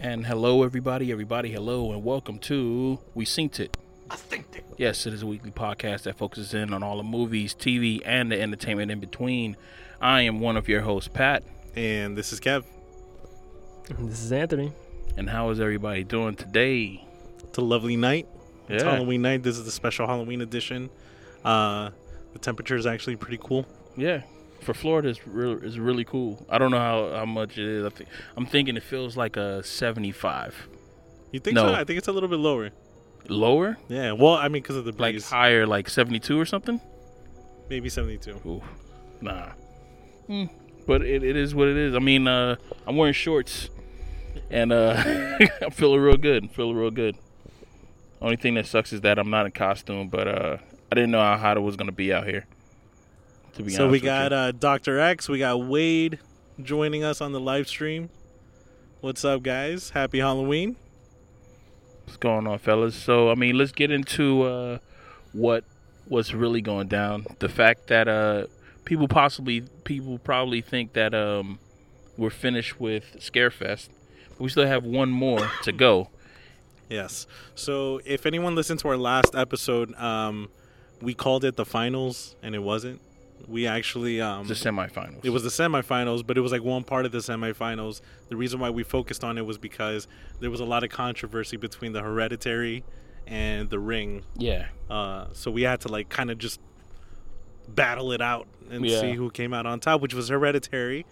And hello, everybody, everybody, hello, and welcome to We Synced It. I think that. Yes, it is a weekly podcast that focuses in on all the movies, TV, and the entertainment in between. I am one of your hosts, Pat. And this is Kev. This is Anthony. And how is everybody doing today? It's a lovely night. It's Yeah. Halloween night. This is the special Halloween edition. Uh, the temperature is actually pretty cool. Yeah, for Florida, it's really, it's really cool. I don't know how, how much it is. I think I'm thinking it feels like a 75. You think No. so? I think it's a little bit lower. Lower, Yeah. Well, I mean, because of the like higher, like 72 or something. maybe seventy-two. Ooh, nah. Mm, but it, it is what it is. I mean, uh, I'm wearing shorts, and uh, I'm feeling real good. I'm feeling real good. Only thing that sucks is that I'm not in costume, but uh, I didn't know how hot it was gonna be out here. To be So we got uh, Doctor X. We got Wade joining us on the live stream. What's up, guys? Happy Halloween. What's going on, fellas? So, I mean, let's get into uh, what what's really going down. The fact that uh, people possibly, people probably think that um, we're finished with Scarefest. But we still have one more to go. Yes. So if anyone listened to our last episode, um, we called it the finals, and it wasn't. We actually um, The semifinals. It was the semifinals, but it was like one part of the semifinals. The reason why we focused on it was because there was a lot of controversy between the Hereditary and the Ring. yeah, Uh, so we had to like kind of just battle it out and Yeah. see who came out on top, which was Hereditary.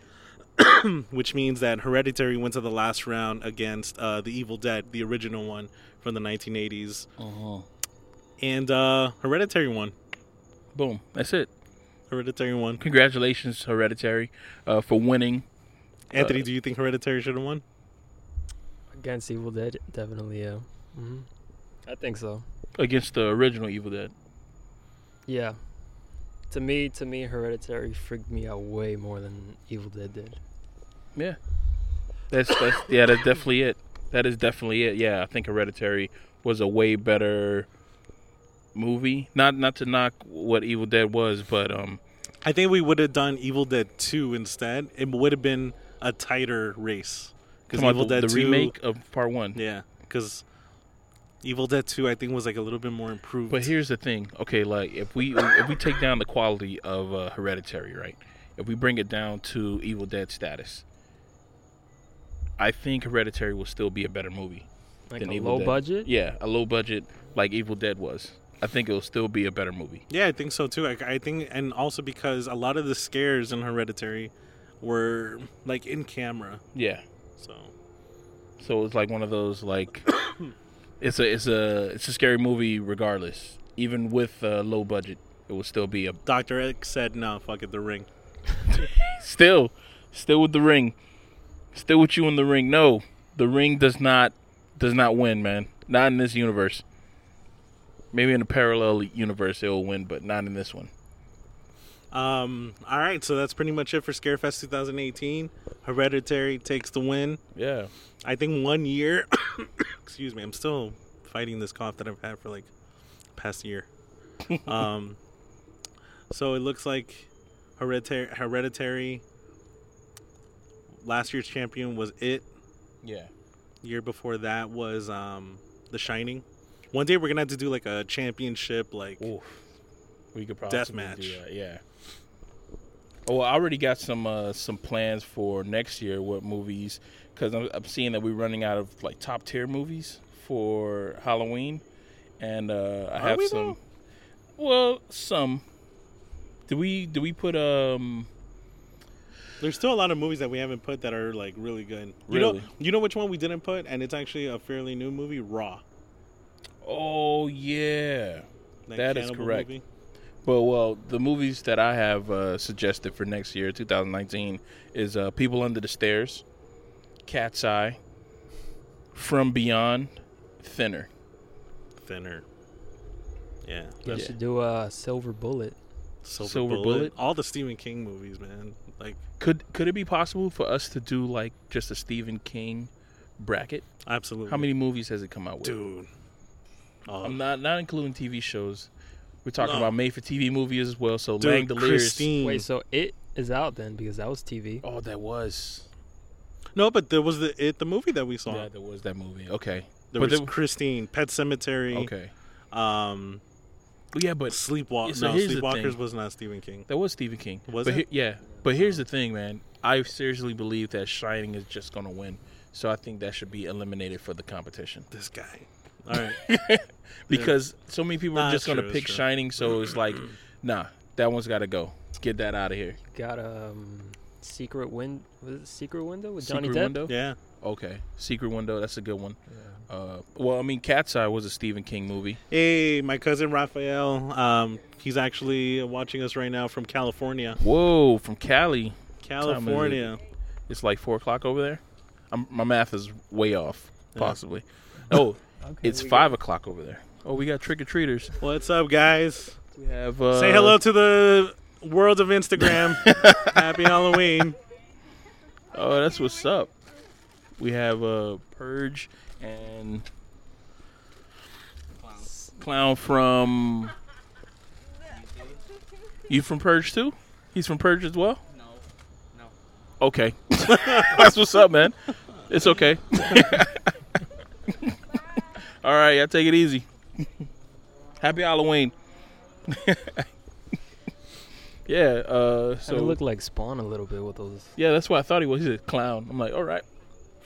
which means that Hereditary went to the last round against uh, the Evil Dead, the original one from the 1980s, uh-huh. and uh, Hereditary won. boom. That's it. Hereditary won. Congratulations, Hereditary, uh, for winning. Anthony, Uh, do you think Hereditary should have won? Against Evil Dead, definitely, yeah. hmm I think so. against the original Evil Dead. Yeah. To me, to me, Hereditary freaked me out way more than Evil Dead did. Yeah, that's that's yeah, that's definitely it. That is definitely it. Yeah, I think Hereditary was a way better movie. Not not to knock what Evil Dead was, but um, I think we would have done Evil Dead 2 instead. It would have been a tighter race. Because Evil about the, Dead the 2, remake of Part One. Yeah, because Evil Dead 2, I think, was like a little bit more improved. But here's the thing. Okay, like if we if we take down the quality of uh, Hereditary, right? If we bring it down to Evil Dead status, I think Hereditary will still be a better movie. Like than a Evil low Dead. budget. Yeah, a low budget like Evil Dead was. I think it'll still be a better movie. yeah, I think so too. I, I think, and also because a lot of the scares in Hereditary were like in camera. Yeah. So So it's like one of those like it's a it's a it's a scary movie regardless. Even with uh, low budget, it will still be a Dr. X said, no, fuck it, the ring. still still with the ring. Still with you in the ring. No, the ring does not does not win, man. Not in this universe. Maybe in a parallel universe it will win, but not in this one. Um, all right, so that's pretty much it for Scarefest 2018. Hereditary takes the win. Yeah. I think one year. excuse me, I'm still fighting this cough that I've had for like past year. um, so it looks like hereditary. Hereditary. Last year's champion was it. Yeah. Year before that was um, The Shining. One day we're gonna have to do like a championship, like Oof. We could probably Deathmatch. do that, yeah. Oh, well, I already got some uh, some plans for next year. What movies? Because I'm, I'm seeing that we're running out of like top tier movies for Halloween, and uh, I Are have we, some. though? Well, some. Do we do we put um? There's still a lot of movies that we haven't put that are like really good. You know, Really? you know which one we didn't put, and it's actually a fairly new movie, Raw. Oh yeah. That is correct. movie. Well, well, the movies that I have uh, suggested for next year, 2019, is uh, People Under the Stairs, Cat's Eye, From Beyond, Thinner. Thinner. Yeah. You Yeah. should do a Silver Bullet. Silver, Silver Bullet. Bullet? All the Stephen King movies, man. Like Could could it be possible for us to do like just a Stephen King bracket? absolutely. How many movies has it come out with? Dude. Oh, I'm not not including TV shows. We're talking No. about made for TV movies as well. So dude, Langoliers. Christine. Wait, so it is out then because that was TV. Oh, that was. No, but there was the it the movie that we saw. Yeah, there was that movie. Okay. there but was there- Christine, Pet Sematary. Okay. Um, yeah, but Sleepwalk. So no, Sleepwalkers was not Stephen King. that was Stephen King. Was but it? he- yeah. But here's the thing, man. I seriously believe that Shining is just gonna win. So I think that should be eliminated for the competition This guy. All right. because so many people Nah, are just gonna pick. Shining. So it's like, nah, that one's got to go. Let's get that out of here. Got um, secret Wind. Was it secret window with Johnny Secret Depp? Window. yeah. Okay, Secret Window. That's a good one. Yeah. Uh, well, I mean, Cat's Eye was a Stephen King movie. Hey, my cousin Raphael. Um, he's actually watching us right now from California. Whoa, from Cali. California. It's like four o'clock over there. I'm, my math is way off, Yeah. possibly. Oh, Okay, it's we five o'clock over there. Oh, we got trick or treaters. What's up, guys? We have uh, Say hello to the world of Instagram. Happy Halloween. Oh, that's what's up. We have uh, Purge and Clown from. You from Purge too? He's from Purge as well. No, no. Okay, that's what's up, man. It's okay. All right, y'all take it easy. Happy Halloween. yeah. Uh, So so looked like Spawn a little bit with those. yeah, that's what I thought he was. He's a clown. I'm like, all right.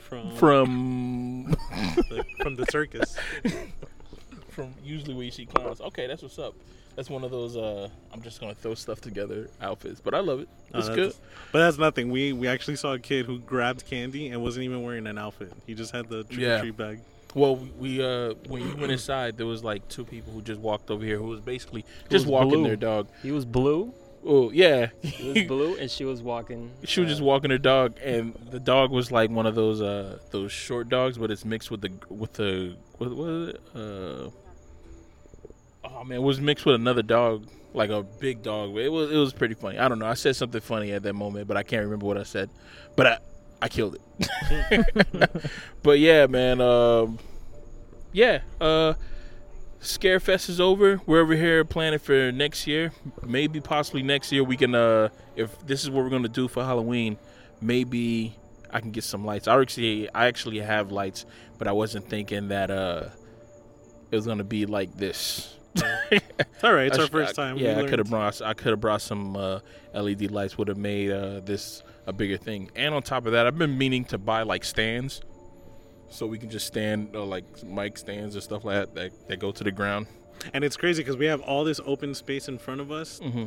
From From the, from the circus. from usually where you see clowns. Okay, that's what's up. That's one of those. Uh, I'm just gonna throw stuff together outfits, but I love it. It's good. But that's nothing. We we actually saw a kid who grabbed candy and wasn't even wearing an outfit. He just had the trick Yeah. or treat bag. Well, we, uh, when you went inside, there was like two people who just walked over here who was basically just was walking blue. their dog. He was blue. Oh yeah, He was blue, and she was walking. she was uh, just walking her dog, and the dog was like one of those uh those short dogs, but it's mixed with the with the what was it? Uh, oh man, it was mixed with another dog, like a big dog. It was it was pretty funny. I don't know. I said something funny at that moment, but I can't remember what I said. But I I killed it. but yeah, man. Um, yeah. Uh, Scarefest is over. We're over here planning for next year. Maybe possibly next year we can. Uh, if this is what we're gonna do for Halloween, maybe I can get some lights. I actually I actually have lights, but I wasn't thinking that uh it was gonna be like this. It's all right. It's I our first I- time. We Yeah, I could have brought I could have brought some uh, LED lights. Would have made uh, this a bigger thing. And on top of that, I've been meaning to buy like stands, so we can just stand uh, like mic stands or stuff like that that, that go to the ground. And it's crazy because we have all this open space in front of us. Mm-hmm.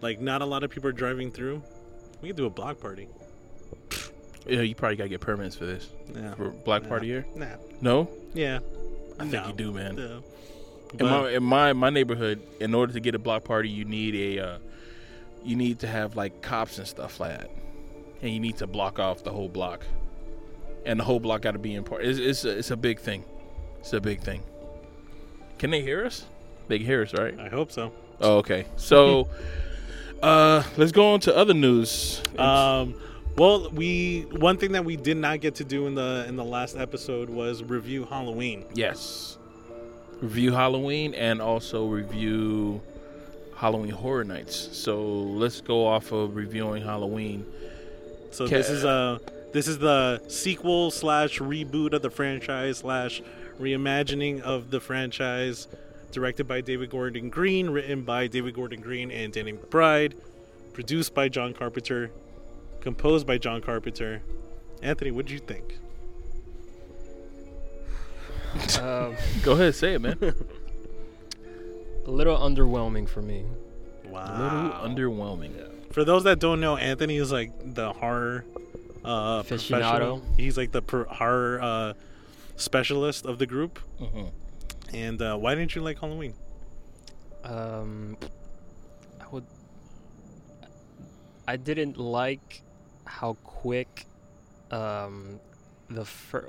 Like not a lot of people are driving through. We could do a block party. Yeah, you probably gotta get permits for this Yeah. for Black Nah. Party here. Nah. No, Yeah. I think you do, man. Yeah. In my in my my neighborhood, in order to get a block party, you need a uh, you need to have like cops and stuff like that, and you need to block off the whole block, and the whole block got to be in part. It's it's a, it's a big thing. It's a big thing. Can they hear us? They can hear us, right? I hope so. Oh, okay. So, uh, let's go on to other news. Um, well, we one thing that we did not get to do in the in the last episode was review Halloween. yes, review Halloween and also review Halloween Horror Nights. So let's go off of reviewing Halloween. So Ca- this is a this is the sequel slash reboot of the franchise slash reimagining of the franchise, directed by David Gordon Green, written by David Gordon Green and Danny McBride, produced by John Carpenter, composed by John Carpenter. Anthony, what did you think? Um, Go ahead, say it, man. a little underwhelming for me. Wow. A little underwhelming. For those that don't know, Anthony is like the horror uh, professional. He's like the per- horror uh, specialist of the group. hmm And uh, why didn't you like Halloween? Um, I would. I didn't like how quick, um, the fir-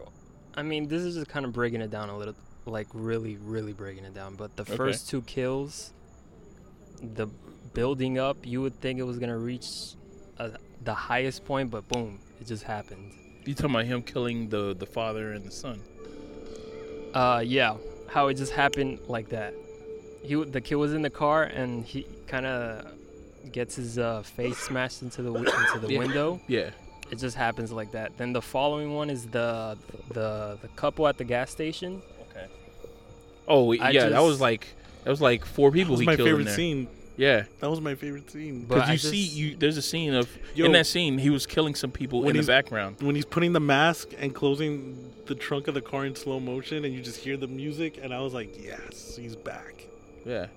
I mean, this is just kind of breaking it down a little, like really, really breaking it down. But the Okay. first two kills, the building up, you would think it was gonna reach uh, the highest point, but boom, it just happened. You talking about him killing the the father and the son? Uh, yeah, how it just happened like that. He the kid was in the car and he kind of gets his uh, face smashed into the into the Yeah. window. Yeah. It just happens like that. Then the following one is the the the couple at the gas station. Okay. Oh I yeah, that was like that was like four That people was he my killed in favorite there. scene. Yeah, That was my favorite scene. But because I you see, you there's a scene of Yo. in that scene he was killing some people When in the background. when he's putting the mask and closing the trunk of the car in slow motion, and you just hear the music, and I was like, "Yes, he's back." Yeah,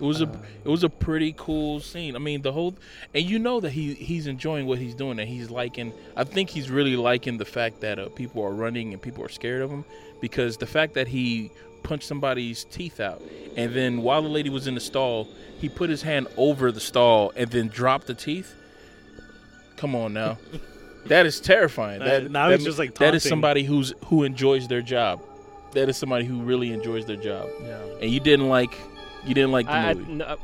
it was a Um, it was a pretty cool scene. I mean, the whole and you know that he he's enjoying what he's doing and he's liking. I think he's really liking the fact that uh, people are running and people are scared of him because the fact that he punched somebody's teeth out and then while the lady was in the stall, he put his hand over the stall and then dropped the teeth. Come on now. That is terrifying. Uh, That, now that he's just, like, that is somebody who's who enjoys their job. That is somebody who really enjoys their job Yeah. and you didn't like you didn't like the I, I- no,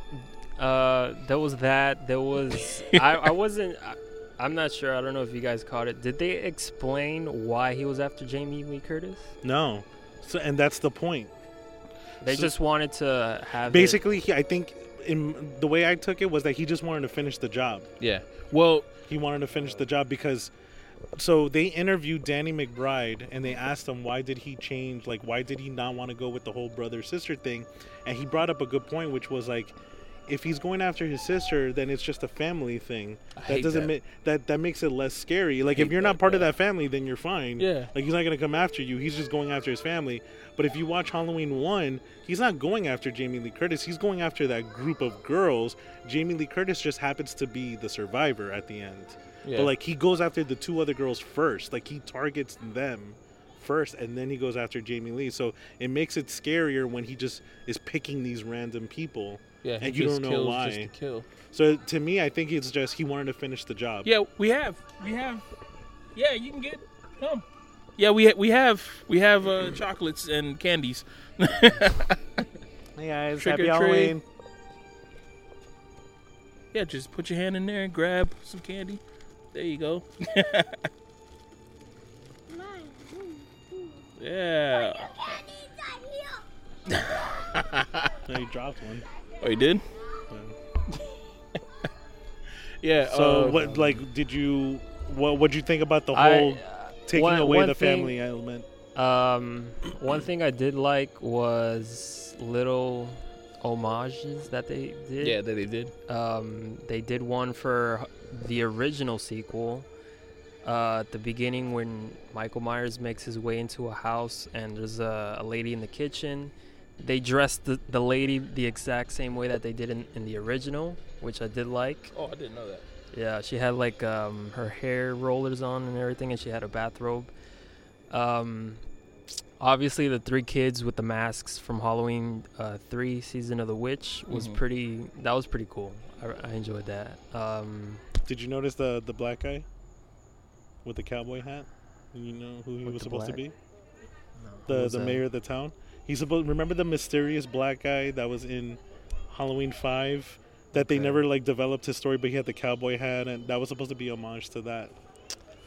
uh, there was that. There was. I, I wasn't. I, I'm not sure. I don't know if you guys caught it. Did they explain why he was after Jamie Lee Curtis? No, so and that's the point. They So- just wanted to have it- Basically, he, I think in the way I took it was that he just wanted to finish the job. yeah. Well, He wanted to finish the job because. So they interviewed Danny McBride and they asked him why did he change like why did he not want to go with the whole brother sister thing and he brought up a good point which was like if he's going after his sister then it's just a family thing I that doesn't that. make that that makes it less scary like if you're not that, part of that family then you're fine Yeah. like he's not going to come after you he's just going after his family but if you watch Halloween 1 he's not going after Jamie Lee Curtis he's going after that group of girls Jamie Lee Curtis just happens to be the survivor at the end yeah. but like he goes after the two other girls first. Like he targets them first and then he goes after Jamie Lee. So it makes it scarier when he just is picking these random people. Yeah, and you don't know why. Just to kill. So to me I think it's just he wanted to finish the job. Yeah, we have, we have. Yeah, you can get come. Yeah, we we have we have uh, chocolates and candies. Hey guys, Trick happy. Halloween. Yeah, just put your hand in there and grab some candy. There you go. yeah. Yeah, he dropped one. Oh, you did? Yeah. So uh, what like did you what what'd you think about the I- whole taking one- away one the thing- family element? Um, one thing I did like was little homages that they did. Yeah, that they did. Um, they did one for the original sequel. Uh, at the beginning, when Michael Myers makes his way into a house and there's a, a lady in the kitchen, they dressed the, the lady the exact same way that they did in, in the original, which I did like. Oh, I didn't know that. Yeah, she had like um, her hair rollers on and everything, and she had a bathrobe. Um, obviously, the three kids with the masks from Halloween uh, three, season of the witch, was Mhm. pretty. That was pretty cool. I, I enjoyed that. Um, Did you notice the the black guy with the cowboy hat? You know who he was the supposed to be? who the the that? mayor of the town. He's supposed remember the mysterious black guy that was in Halloween Five that they Okay. never like developed his story, but he had the cowboy hat, and that was supposed to be homage to that.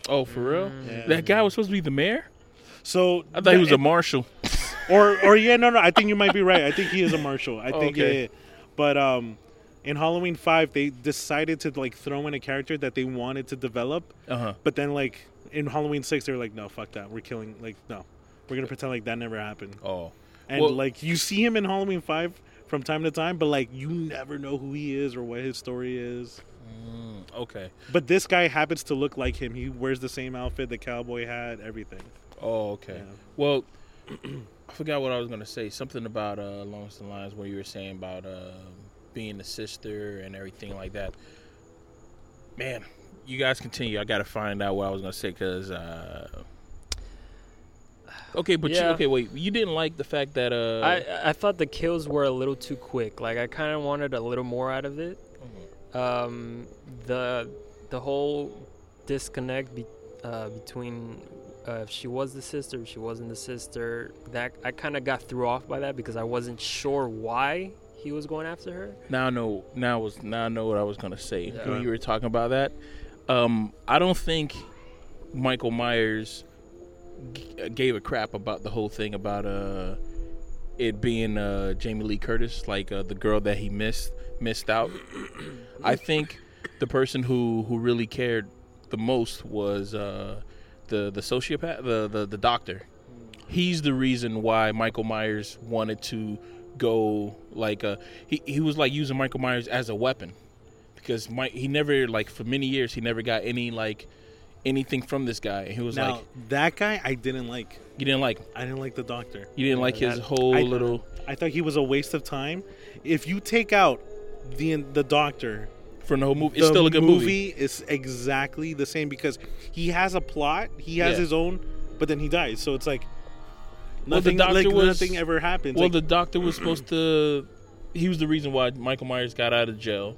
Oh, for real? Mm. Yeah. That guy was supposed to be the mayor. So I thought he was a marshal. or or yeah, no, no. I think you might be right. I think he is a marshal. I Oh, think okay. yeah, yeah. But um, in Halloween Five, they decided to like throw in a character that they wanted to develop, Uh huh. but then like in Halloween Six, they were like, no, fuck that. We're killing like no, we're gonna pretend like that never happened. Oh. And Well- like you see him in Halloween Five from time to time, but like you never know who he is or what his story is. Mm, okay. But this guy happens to look like him. He wears the same outfit, the cowboy hat, everything. Oh, okay. Yeah. Well, I forgot what I was gonna say. Something about uh, along the lines where you were saying about uh, being the sister and everything like that. Man, you guys continue. I gotta find out what I was gonna say because. Uh... Okay, but you, okay, wait. You didn't like the fact that uh. I I thought the kills were a little too quick. Like I kind of wanted a little more out of it. Mhm. Um, the the whole disconnect be, uh, between uh, if she was the sister, if she wasn't the sister, that I kind of got threw off by that because I wasn't sure why he was going after her. Now I know. Now I was now I know what I was gonna say Yeah. when you were talking about that. Um, I don't think Michael Myers g- gave a crap about the whole thing about uh it being uh Jamie Lee Curtis, like uh, the girl that he missed missed out. I think the person who who really cared the most was uh, the the sociopath, the, the the doctor. He's the reason why Michael Myers wanted to go like uh he he was like using Michael Myers as a weapon because Mike he never like for many years he never got any like anything from this guy. And he was now like that guy I didn't like. you didn't like. I didn't like the doctor. You didn't like his That- whole I- little I thought he was a waste of time. If you take out the the doctor, from the whole movie. It's still a good movie. is exactly the same because he has a plot, he has Yeah. his own, but then he dies. So it's like Well, the nothing, doctor like was- nothing ever happens. Well, Like, the doctor was supposed to. He was the reason why Michael Myers got out of jail.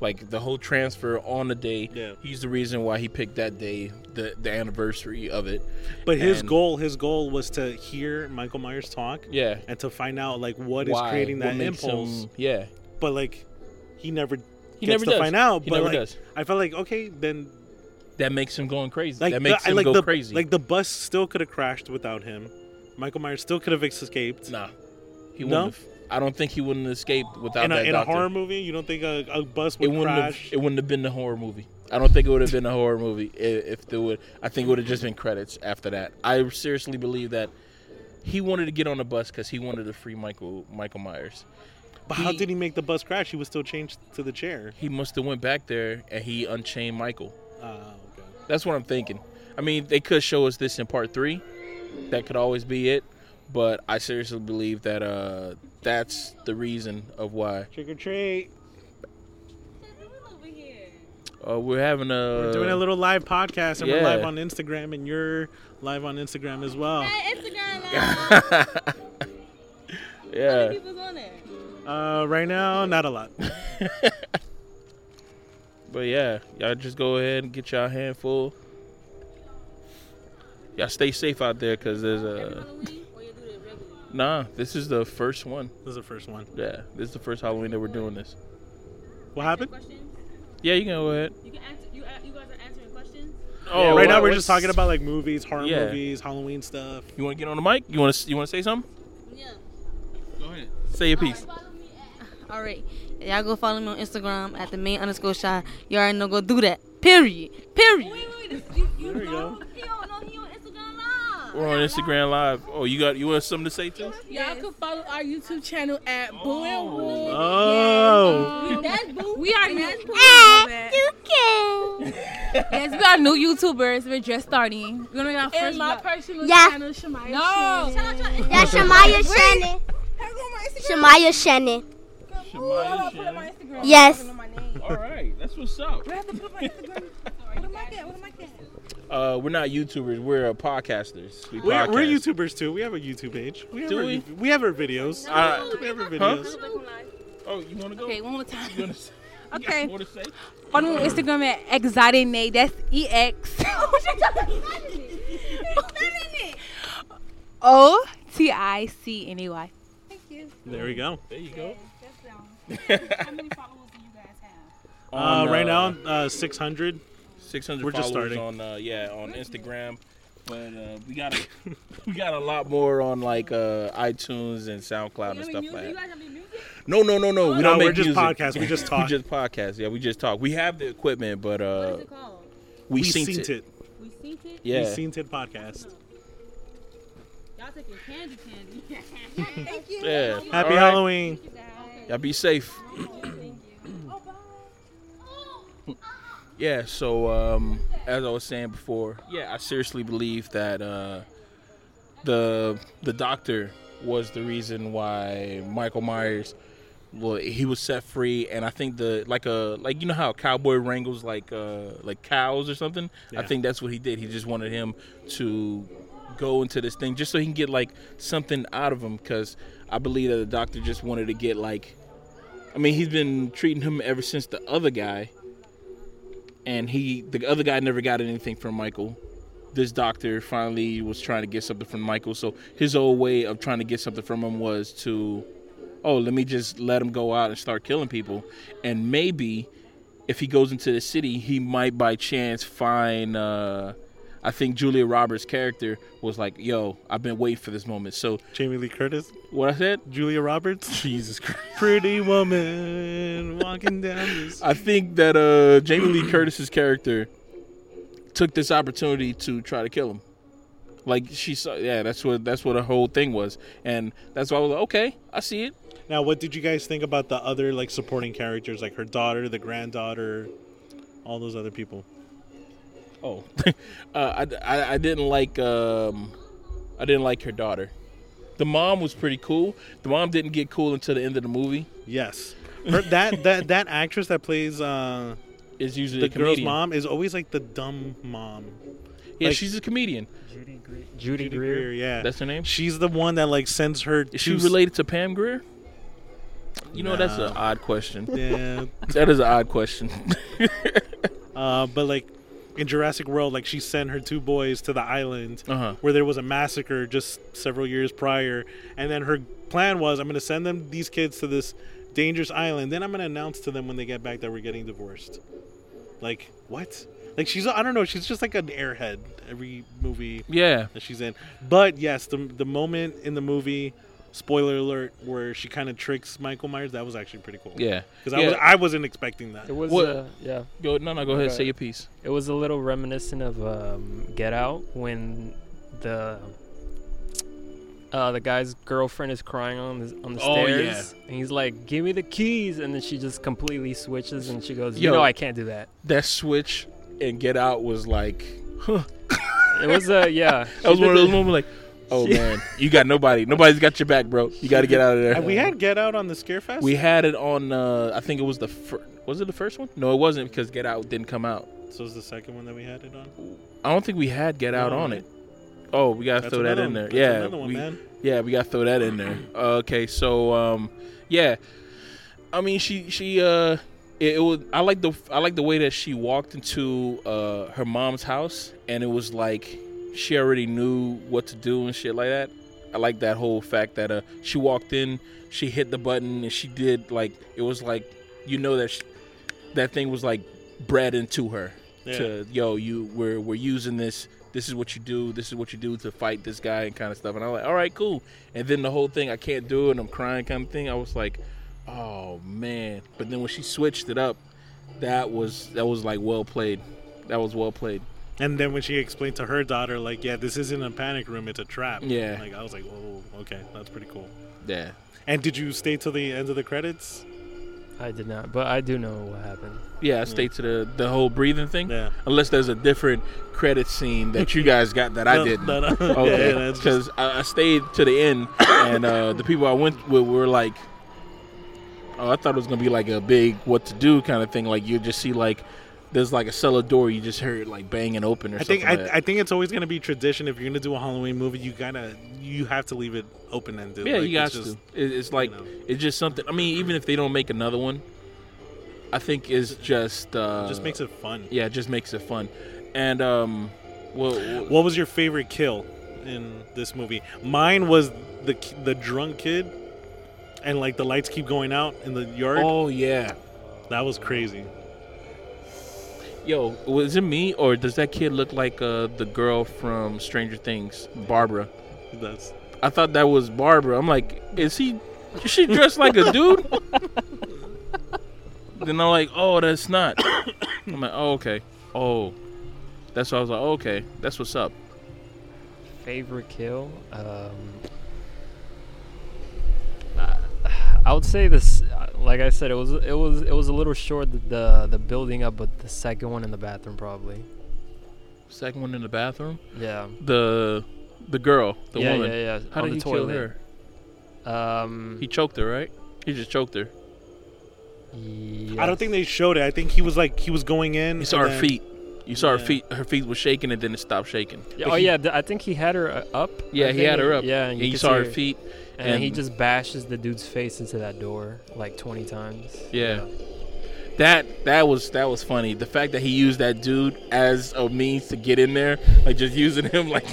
Like the whole transfer on the day. Yeah. He's the reason why he picked that day, the the anniversary of it. but his and- goal, his goal was to hear Michael Myers talk Yeah. and to find out like what is why? creating that impulse. him- yeah. But like, he never He gets never to does. find out. He but never like, does. I felt like okay, then That makes him going crazy. like that makes the, him like go the, crazy. Like the bus still could have crashed without him. Michael Myers still could have escaped. nah. He No? wouldn't have. I don't think he wouldn't have escaped without in a, that in a horror movie, you don't think a, a bus it would wouldn't crash? have. It wouldn't have been the horror movie. I don't think it would have been a horror movie i- if there would. I think it would have just been credits after that. I seriously believe that he wanted to get on the bus because he wanted to free Michael Michael Myers. but how did he make the bus crash? He was still chained to the chair. He must have went back there and he unchained Michael. Ah, okay. That's what I'm thinking. I mean, they could show us this in part three. That could always be it. But I seriously believe that uh, that's the reason of why Trick or treat. uh, we're having a. We're doing a little live podcast and we're live on Instagram and you're live on Instagram as well. Instagram live. yeah. People's on there. Uh, right now, not a lot. But yeah, y'all just go ahead and get y'all handful. Y'all stay safe out there because there's Every a. Halloween, or you do it regularly? Nah, this is the first one. This is the first one. Yeah, this is the first Halloween that we're doing this. What happened? Questions? Yeah, you can go ahead. You can answer. You, you guys are answering questions. Oh, yeah, right now we're just talking about like movies, horror Yeah. movies, Halloween stuff. You want to get on the mic? You want to? You want to say something? Yeah. Go ahead. Say your piece. Follow me at- All right. Y'all go follow me on Instagram at the main underscore shot. You already know go do that. Period. Period. Wait, wait, wait. You, you There we know, go. He don't know he on Instagram live. We're on Instagram Live. Oh, you got you want something to say too? Y'all can follow our YouTube channel at Boo and Wool. Oh, Um, That's boo. we are new. That's boo. yes, we are new YouTubers. We're just starting. We're gonna get our first. And my vlog. personal Yeah. channel, Shamaya. No. Shannon. That's Shamaya Shannon. Shamaya Shannon. Shemaya Put up my Instagram. Yes. Put up my name. All right, that's what's up. I have to put my Instagram. What am I at? What am I at? Uh, we're not YouTubers. We're uh, podcasters. We we're, podcast. we're YouTubers too. We have a YouTube page. We have Do our, we? we have our videos. Uh, we have our videos. oh, you want to go? Okay, one more time. You wanna say- you Okay. more to say? Follow me on Instagram at Exotic Nate. That's E X O T I C N A Y. Thank you. There we go. There you go. How many followers do you guys have? Uh, On, right uh, now, uh, 600. 600 We're just followers starting. on uh, yeah on Instagram, but uh, we got a, we got a lot more on like uh, iTunes and SoundCloud and stuff like that. No, no, no, no. We No, don't make we're just music. podcast. We just talk. we just podcast. Yeah, we just talk. We have the equipment, but What uh, is it called? we, we synced seen it. it. We seen it. Yeah. We seen it podcast. Y'all taking candy, candy. Thank you. Yeah. Happy All right. Halloween. Y'all be safe. Yeah, so um, as I was saying before, yeah, I seriously believe that uh, the the doctor was the reason why Michael Myers, well, he was set free, and I think the like a like you know how a cowboy wrangles like uh, like cows or something. I think that's what he did. He just wanted him to go into this thing just so he can get like something out of him because I believe that the doctor just wanted to get like I mean, he's been treating him ever since the other guy, and he the other guy never got anything from Michael. This doctor finally was trying to get something from Michael, so his old way of trying to get something from him was to, oh, let me just let him go out and start killing people, and maybe if he goes into the city, he might by chance find. Uh, I think Julia Roberts' character was like, "Yo, I've been waiting for this moment." So Jamie Lee Curtis, what I said, Julia Roberts, Jesus Christ. pretty woman walking down this. I think that uh, Jamie Lee Curtis's character took this opportunity to try to kill him. Like she saw, yeah, that's what that's what her whole thing was, and that's why I was like, okay, I see it. Now, what did you guys think about the other like supporting characters, like her daughter, the granddaughter, all those other people? Oh, uh, I, I I didn't like um, I didn't like her daughter. The mom was pretty cool. The mom didn't get cool until the end of the movie. Yes, her, that that that actress that plays uh, Is usually the a girl's comedian. mom is always like the dumb mom. Yeah, like- she's a comedian. Judy, Gre- Judy, Judy Greer. Greer, yeah, That's her name. she's the one that like sends her. Is she to s- related to Pam Grier? You know, that's No. an odd question. Yeah, That is an odd question. uh, but like in Jurassic World, like she sent her two boys to the island Uh huh. where there was a massacre just several years prior, and then her plan was, I'm going to send them these kids to this dangerous island. Then I'm going to announce to them when they get back that we're getting divorced. Like what? Like she's I don't know. She's just like an airhead every movie Yeah. that she's in. But yes, the the moment in the movie, spoiler alert, where she kind of tricks Michael Myers, that was actually pretty cool. Yeah. Because I was I wasn't expecting that. It was What- uh, yeah. Go no no go ahead Okay. say your piece. It was a little reminiscent of um, Get Out when the uh, the guy's girlfriend is crying on the on the Oh, stairs, and he's like, "Give me the keys," and then she just completely switches, and she goes, "You Yo. know, I can't do that." That switch and Get Out was like, huh. It was uh, yeah. That was one of those moments like, oh man, you got nobody. Nobody's got your back, bro. You got to get out of there. And we had Get Out on the Scarefest. We had it on. Uh, I think it was the fir- was it the first one? No, it wasn't because Get Out didn't come out. so it was the second one that we had it on. I don't think we had Get Out No, on right? it. Oh, we gotta That's throw that in there. Yeah, another one, we, man. yeah, we gotta throw that in there. okay, so um, yeah, I mean, she she uh, it, it was I like the I like the way that she walked into uh her mom's house and it was like she already knew what to do and shit like that. I like that whole fact that uh she walked in, she hit the button and she did like it was like you know that sh that thing was like bred into her Yeah. to yo you we're we're using this this is what you do this is what you do to fight this guy and kind of stuff. And i'm like all right cool. And then the whole thing i can't do it and i'm crying kind of thing i was like oh man. But then when she switched it up that was that was like well played. That was well played And then when she explained to her daughter, like, yeah, this isn't a panic room, it's a trap. Yeah. Like I was like, oh, okay, that's pretty cool. yeah And did you stay till the end of the credits? I did not, but I do know what happened. yeah i stayed to the the whole breathing thing Yeah. unless there's a different credit scene that you guys got that i No, didn't no, no. Okay, Yeah, that's because I, I stayed to the end, and uh, the people I went with were like, "Oh, I thought it was gonna be like a big what to do kind of thing. Like you just see like there's like a cellar door, you just heard like banging open or I think something. I, like I think it's always gonna be tradition if you're gonna do a Halloween movie, you gotta you have to leave it open ended. yeah, you got to. It's like know. it's just something. I mean, even if they don't make another one, I think is just uh, it just makes it fun. yeah, it just makes it fun. And um, well, What was your favorite kill in this movie? Mine was the the drunk kid, and like the lights keep going out in the yard. oh yeah. That was crazy. Yo, was it me or does that kid look like uh, the girl from Stranger Things, Barbara? That's I thought that was Barbara. I'm like, is he? Is she dressed like a dude? then I'm like, oh, that's not. I'm like, oh, okay. Oh, that's why I was like, oh, okay, that's what's up. Favorite kill? Um, I- I would say this. Like I said, it was it was it was a little short the the, the building up, but the second one in the bathroom probably. Second one in the bathroom. Yeah. The the girl, the yeah, woman. yeah, yeah. How on did the he toilet. kill her? Um, He choked her, right? He just choked her. I don't think they showed it. I think he was like he was going in. You saw her then- feet. You saw her feet. Her feet was shaking, and then it stopped shaking. Yeah, But oh he- yeah, I think he had her uh, up. I Yeah, he had her up. Yeah, and and you, you, saw see her feet. And, then he just bashes the dude's face into that door like twenty times. Yeah. That that was that was funny. The fact that he used that dude as a means to get in there, like just using him like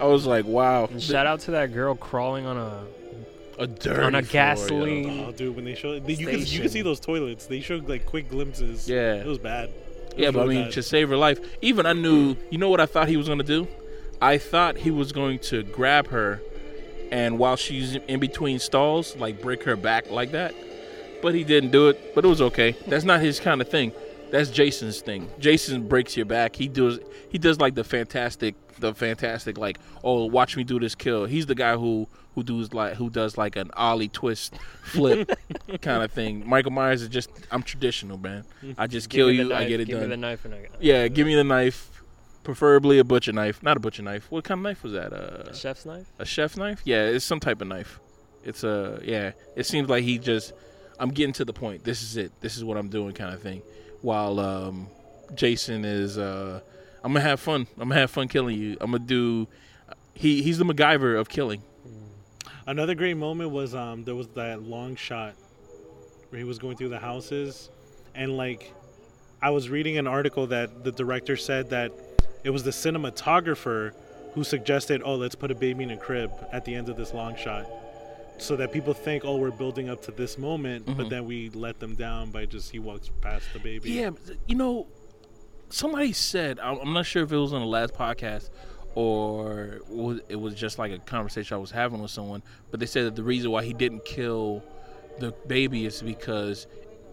I was like, wow. And shout out to that girl crawling on a a dirt on a floor, yo. gasoline. Oh, dude, when they showed you can you can see those toilets. They showed like quick glimpses. Yeah. it was bad. It Yeah, was but I mean, bad. to save her life, even I knew. You know what I thought he was gonna do? I thought he was going to grab her, and while she's in between stalls, like break her back like that. But he didn't do it. But it was okay. That's not his kind of thing. That's Jason's thing. Jason breaks your back. He does he does like the fantastic the fantastic like oh watch me do this kill. He's the guy who who does like who does like an ollie twist flip kind of thing. Michael Myers is just I'm traditional man. I just kill Give the you. I get it give done. me the knife and I got Yeah, give me the knife. Preferably a butcher knife, not a butcher knife. What kind of knife was that? Uh, a chef's knife. a chef's knife? Yeah, it's some type of knife. It's a yeah. It seems like he just I'm getting to the point. This is it. This is what I'm doing, kind of thing. While um, Jason is uh, I'm gonna have fun. I'm gonna have fun killing you. I'm gonna do. He he's the MacGyver of killing. Another great moment was um there was that long shot where he was going through the houses and like I was reading an article that the director said that it was the cinematographer who suggested, "Oh, let's put a baby in a crib at the end of this long shot." So that people think, "Oh, we're building up to this moment," but Mhm. then we let them down by just he walks past the baby. Yeah, you know, somebody said I'm not sure if it was on the last podcast or it was just like a conversation I was having with someone, but they said that the reason why he didn't kill the baby is because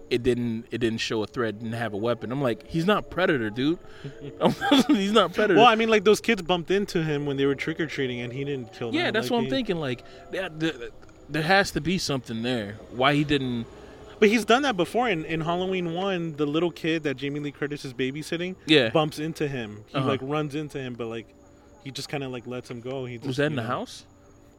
it didn't it didn't show a threat, didn't have a weapon. I'm like, he's not predator, dude. he's not predator. Well, I mean, like those kids bumped into him when they were trick or treating, and he didn't kill them. yeah, that's Like, what I'm he- thinking. Like, that, there, there has to be something there. Why he didn't? But he's done that before in, in Halloween one. The little kid that Jamie Lee Curtis is babysitting Yeah, bumps into him. He Uh-huh. like runs into him, but like he just kind of like lets him go. He just, was that in the know- house?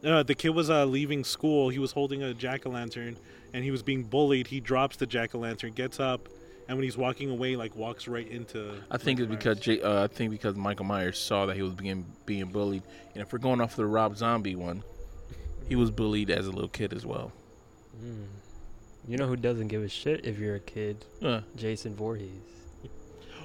No, the kid was uh, leaving school. He was holding a jack o' lantern, and he was being bullied. He drops the jack o' lantern, gets up, and when he's walking away, like walks right into. I think it's because Myers. J- uh, I think because Michael Myers saw that he was being being bullied, and if we're going off the Rob Zombie one, he was bullied as a little kid as well. Mm. You know who doesn't give a shit if you're a kid? Uh, Jason Voorhees.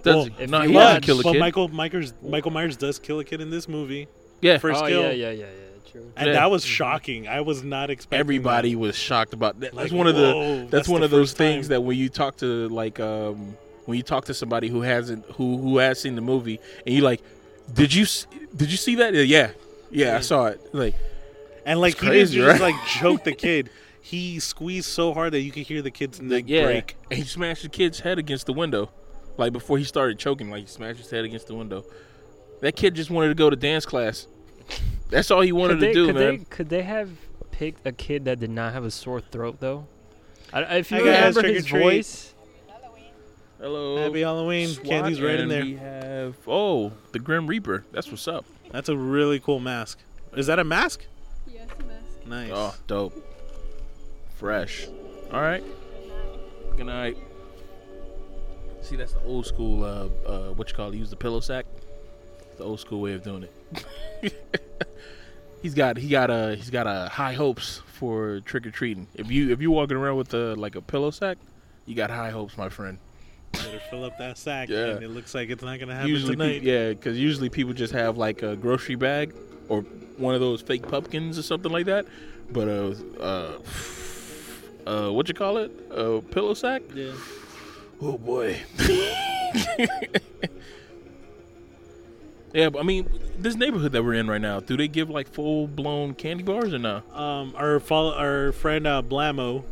does Well, he? if no, you he doesn't kill a but kid. Michael Myers Michael Myers does kill a kid in this movie. yeah, First oh kill, yeah, yeah, yeah, yeah. True. and Yeah. that was shocking. I was not expecting. everybody that. was shocked about that. Like, That's one of the whoa, that's, one the of those things time. that when you talk to like um when you talk to somebody who hasn't who who has seen the movie and you like did you did you see that yeah yeah I saw it like And like It's he crazy, didn't just right? like choke the kid. He squeezed so hard that you could hear the kid's neck yeah break. and he smashed the kid's head against the window like before he started choking like he smashed his head against the window that kid just wanted to go to dance class that's all he wanted Could they, to do could man they could they have picked a kid that did not have a sore throat though? I, if you Hey, guys, remember trick his voice, hello Happy Halloween. SWAT, Candy's right in there. we have oh the Grim Reaper that's what's up That's a really cool mask. Is that a mask? Yes, mask. Nice. Oh, dope. Fresh. All right. Good night. See, that's the old school. Uh, uh, what you call it? Use the pillow sack. The old school way of doing it. he's got he got a he's got a high hopes for trick or treating. If you if you're walking around with a like a pillow sack, you got high hopes, my friend. Better fill up that sack. Yeah. And it looks like it's not gonna happen usually, tonight. peop- yeah, because usually people just have like a grocery bag or one of those fake pumpkins or something like that. But uh, uh, uh, what you call it? A pillow sack? Yeah. Oh boy. yeah, but I mean, this neighborhood that we're in right now, do they give like full blown candy bars or no? Um, our follow, our friend uh, Blamo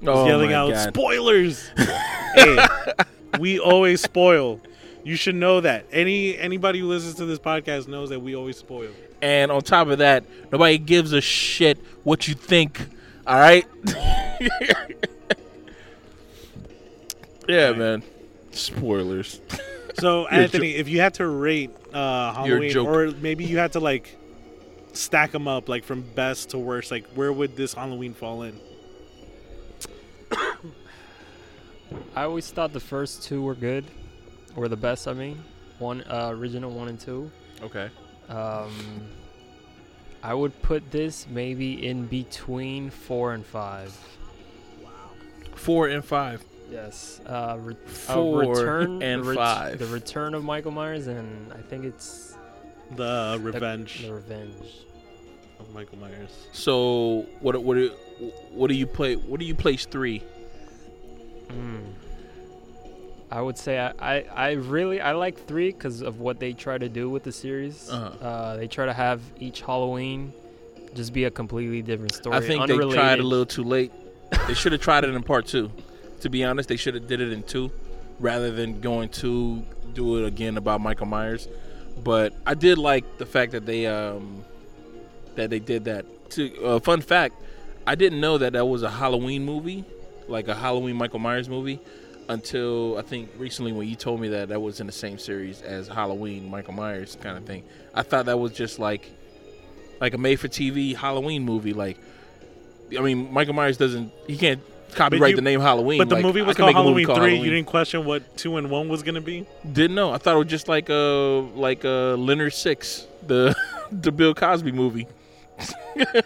was Oh yelling out God. spoilers. hey, we always spoil. You should know that. Any anybody who listens to this podcast knows that we always spoil. And on top of that, nobody gives a shit what you think. All right. yeah, man. Spoilers. So Anthony, if you had to rate uh, You're Halloween, joke. or maybe you had to like stack them up, like from best to worst, like where would this Halloween fall in? I always thought the first two were good, or the best. I mean, one uh, original one and two. Okay. Um, I would put this maybe in between four and five. Wow. Four and five. Yes. Uh, re- uh, Four return and the ret- five. The return of Michael Myers, and I think it's The the- Revenge The, revenge. of Michael Myers. So what what do what do you play? What do you place three? Mm. I would say I, I, I really I like three because of what they try to do with the series. Uh-huh. Uh, they try to have each Halloween just be a completely different story. I think unrelated. they tried a little too late. They should have tried it in part two. To be honest, they should have did it in two. rather than going to do it again about Michael Myers. But I did like the fact that they um that they did that. To uh, fun fact, I didn't know that that was a Halloween movie, like a Halloween Michael Myers movie, until I think recently when you told me that that was in the same series as Halloween Michael Myers kind of thing. I thought that was just like like a made for TV Halloween movie. Like, I mean, Michael Myers doesn't he can't copyright you- the name Halloween. But the Like, movie was called a movie Halloween called Three. Halloween. You didn't question what two and one was gonna be. Didn't know. I thought it was just like uh like uh Leonard Six, the the Bill Cosby movie. it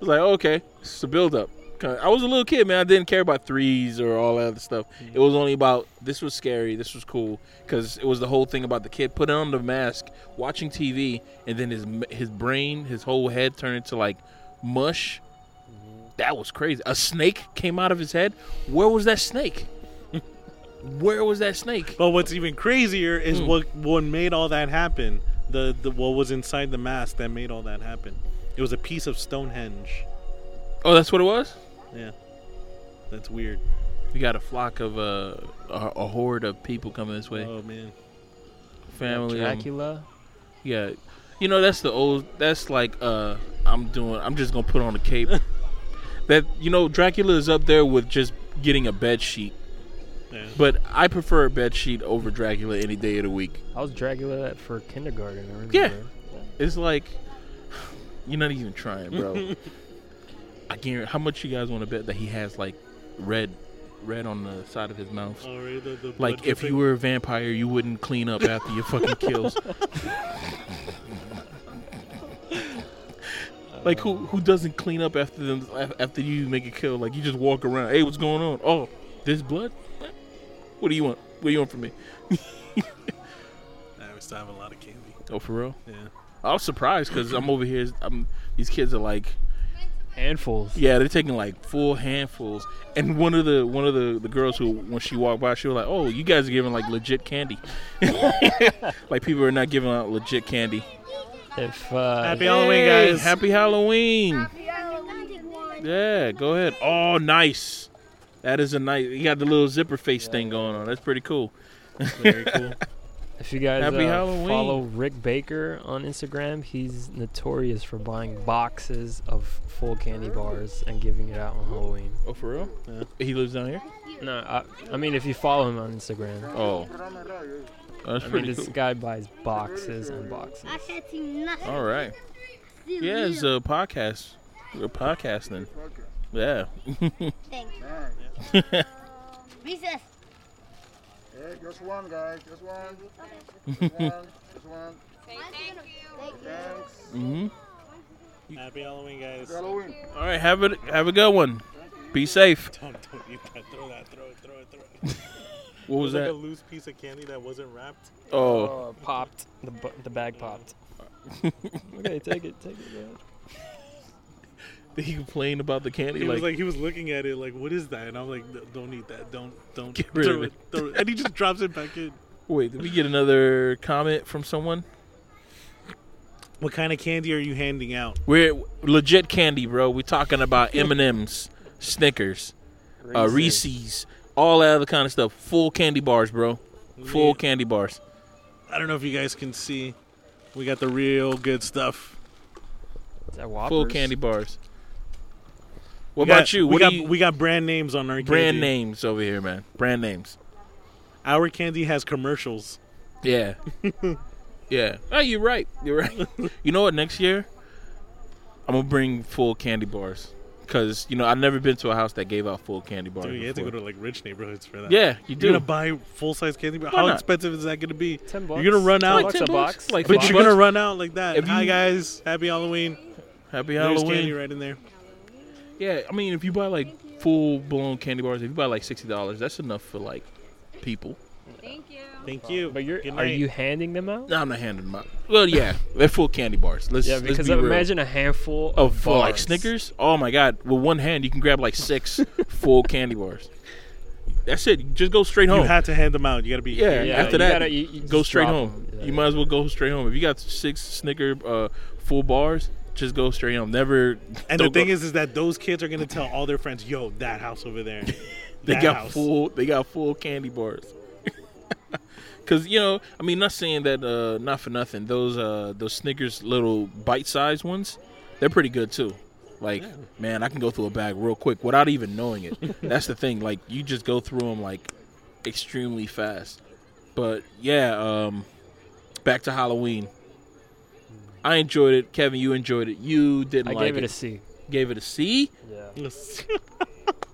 was like okay, it's a build up. I was a little kid, man. I didn't care about threes or all that other stuff. It was only about this was scary, this was cool, because it was the whole thing about the kid putting on the mask, watching TV, and then his his brain, his whole head turned into like mush. That was crazy. A snake came out of his head. Where was that snake? Where was that snake? But what's even crazier is Hmm. what what made all that happen. The the what was inside the mask that made all that happen. It was a piece of Stonehenge. Oh, that's what it was. Yeah, that's weird. We got a flock of uh, a, a horde of people coming this way. Oh man, Family, um, yeah. You know that's the old. That's like uh, I'm doing. I'm just gonna put on a cape. that you know, Dracula is up there with just getting a bed sheet. yeah. But I prefer a bed sheet over Dracula any day of the week. I was Dracula for kindergarten. I remember. Yeah. It's like you're not even trying, bro. I guarantee. How much you guys want to bet that he has like red, red on the side of his mouth? Oh, really? The, the Like if you were a vampire, you wouldn't clean up after your fucking kills. like who who doesn't clean up after them after you make a kill? Like you just walk around. Hey, what's going on? Oh, this blood. What do you want? What do you want from me? Nah, we still have a lot of candy. Oh, for real? Yeah. I was surprised because I'm over here. I'm, these kids are like, Handfuls. yeah, they're taking like full handfuls. And one of the one of the, the girls who when she walked by, she was like, "Oh, you guys are giving like legit candy." like people are not giving out legit candy. If uh, Happy Halloween, Hey, guys. Happy Halloween. Yeah, go ahead. Oh, nice. That is a nice. You got the little zipper face thing going on. That's pretty cool. Very cool. If you guys Happy uh, Halloween. follow Rick Baker on Instagram, he's notorious for buying boxes of full candy bars and giving it out on Halloween. Oh, for real? Yeah. He lives down here. No, I, I mean if you follow him on Instagram, Oh, that's I mean pretty this cool. guy buys boxes and boxes. I can't see nothing. All right. Yeah, it's a podcast. We're podcasting. Yeah. Thank you. Recess. Hey, just one, guys. Just one. Just one. Just one. Thank you. Thanks. hmm Happy Halloween, guys. Happy Halloween. All right. Have a have a good one. Be safe. Don't don't eat that. Throw that. Throw it. Throw it. Throw it. What was It like that? a loose piece of candy that wasn't wrapped. Oh, popped. The bu- the bag popped. okay, take it, take it. Man. he complained about the candy. He Like, was like he was looking at it like, what is that? And I'm like, don't eat that. Don't don't Get rid throw of it. Throw it. And he just drops it back in. wait, did we get another comment from someone? What kind of candy are you handing out? We're legit candy, bro. We're talking about M and M's, Snickers, uh, Reese's, all that other kind of stuff. Full candy bars, bro. Full Yeah. candy bars. I don't know if you guys can see. We got the real good stuff. Is that Whoppers? Full candy bars. What We about got- you? We got you? we got brand names on our brand candy. names over here, man. Brand names. Our candy has commercials. Yeah. yeah. Oh, you're right. You're right. you know what? Next year, I'm gonna bring full candy bars because you know I've never been to a house that gave out full candy bars. Dude, you have to go to like rich neighborhoods for that. yeah, you do. You're gonna buy full size candy. But Why how not? expensive is that gonna be? Ten bucks. You're gonna run Ten out- bucks Like a 10 box. bucks? Like But 50 you're gonna bucks? run out like that. If Hi guys, happy Halloween. Happy There's Halloween. candy right in there. Yeah, I mean, if you buy like full blown candy bars, if you buy like sixty dollars, that's enough for like people. Thank you. Thank you. But you're Good are night. you handing them out? No, I'm not handing them out. Well, yeah, they're full candy bars. Let's Yeah, let's because be real. imagine a handful of of for like. Snickers. Oh my God! With one hand, you can grab like six full candy bars. That's it. You just go straight home. You home. had to hand them out. You gotta be. Yeah, Yeah, after you that, gotta- you- you go straight home. Yeah. You might as well go straight home. If you got six Snicker uh, full bars, just go straight home. Never. And the thing go- is, is that those kids are gonna tell all their friends, "Yo, that house over there." they got house. full. They got full candy bars. Because you know, I mean, not saying that, uh, not for nothing. Those uh, those Snickers little bite-sized ones, they're pretty good too. Like, man, I can go through a bag real quick without even knowing it. That's the thing. Like, you just go through them like extremely fast. But yeah, um, back to Halloween. I enjoyed it. Kevin, you enjoyed it. You didn't I like gave it it. a C. Gave it a C. Yeah,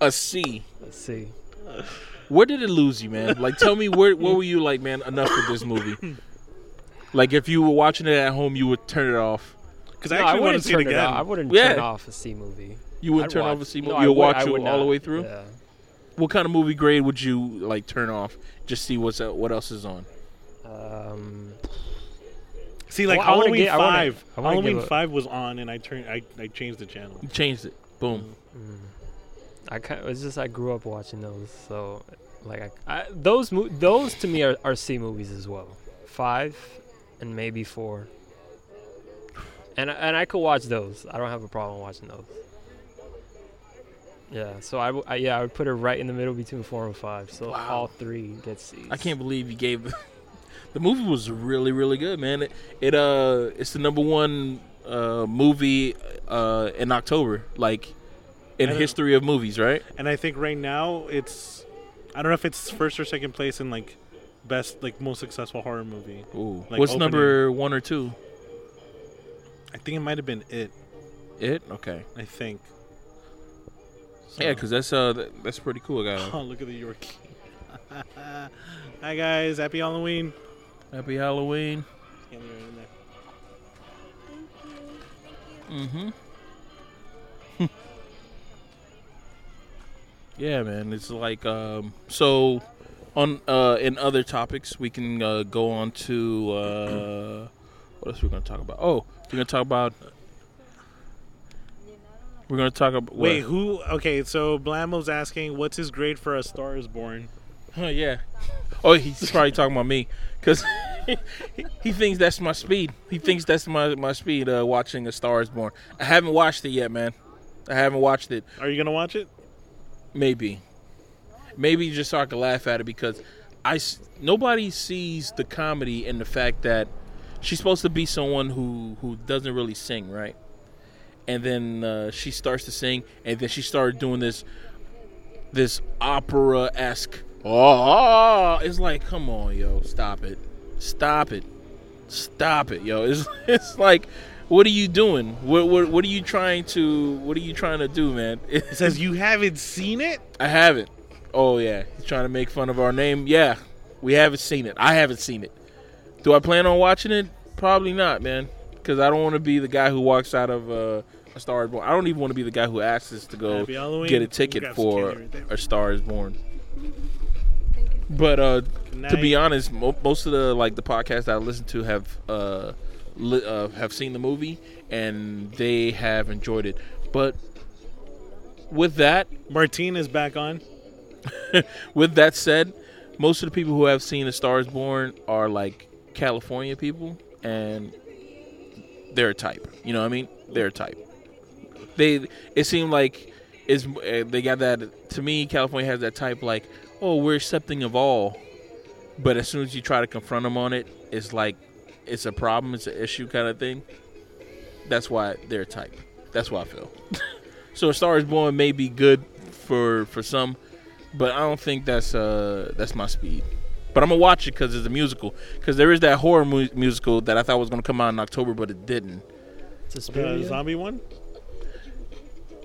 A C. a C. Where did it lose you, man? Like, tell me where where were you like, man? Enough with this movie. Like, if you were watching it at home, you would turn it off. Because No, I actually want to wouldn't see it turn again. off. I wouldn't Yeah. turn off a C movie. You would I'd turn watch- off a C movie. I You'll would- watch it would all the way through. Yeah. What kind of movie grade would you like turn off? Just see what's what else is on. Um, See, like Well, I wanna Halloween I wanna- Five. I wanna Halloween give a- Five was on, and I turned. I, I changed the channel. You changed it. Boom. mm. I kind of, it's just I grew up watching those, so like I, I those mo- those to me are, are C movies as well. Five and maybe four. And I- and I could watch those. I don't have a problem watching those. Yeah, so I, w- I- yeah I would put it right in the middle between four and five. So Wow. all three get C's. I can't believe you gave. the movie was really really good, man. It, it uh it's the number one uh movie uh in October, like in history of movies, right? And I think right now it's. I don't know if it's first or second place in like best, like most successful horror movie. Ooh. Like What's opening. number one or two? I think it might have been it. It okay. I think. Yeah, because that's uh th- that's pretty cool, guys. Oh, look at the Yorkie. Hi guys, happy Halloween. Happy Halloween. Candy yeah, man. It's like um so on uh in other topics we can uh, go on to uh what else we're gonna talk about? Oh, we're gonna talk about we're gonna talk about Wait, who? Okay, so Blammo's asking, what's his grade for A Star Is Born? Huh, yeah. Oh, he's probably talking about me because he, he thinks that's my speed. He thinks that's my my speed. Uh, watching A Star Is Born. I haven't watched it yet, man. I haven't watched it. Are you gonna watch it? Maybe, maybe just so I can laugh at it because I nobody sees the comedy in the fact that she's supposed to be someone who who doesn't really sing, right? And then uh, she starts to sing, and then she started doing this this opera esque. Oh, it's like, come on, yo, stop it, stop it, stop it, yo. It's it's like, what are you doing? What what what are you trying to what are you trying to do, man? It says you haven't seen it. I haven't. Oh yeah, he's trying to make fun of our name. Yeah, we haven't seen it. I haven't seen it. Do I plan on watching it? Probably not, man. Because I don't want to be the guy who walks out of uh, a Star Is Born. I don't even want to be the guy who asks us to go get a ticket for right a Star Is Born. But uh, to be honest, mo- most of the like the podcasts that I listen to have uh, li- uh have seen the movie and they have enjoyed it. But with that, Martine is back on. with that said, most of the people who have seen A Star Is Born are like California people, and they're a type. You know what I mean? They're a type. They it seemed like is uh, they got that to me. California has that type like, oh, we're accepting of all, but as soon as you try to confront them on it, it's like it's a problem, it's an issue kind of thing. That's why they're type. That's why I feel. so A Star Is Born may be good for for some, but I don't think that's uh that's my speed. But I'm gonna watch it because it's a musical. Because there is that horror mu- musical that I thought was gonna come out in October, but it didn't. The Suspiria? zombie one.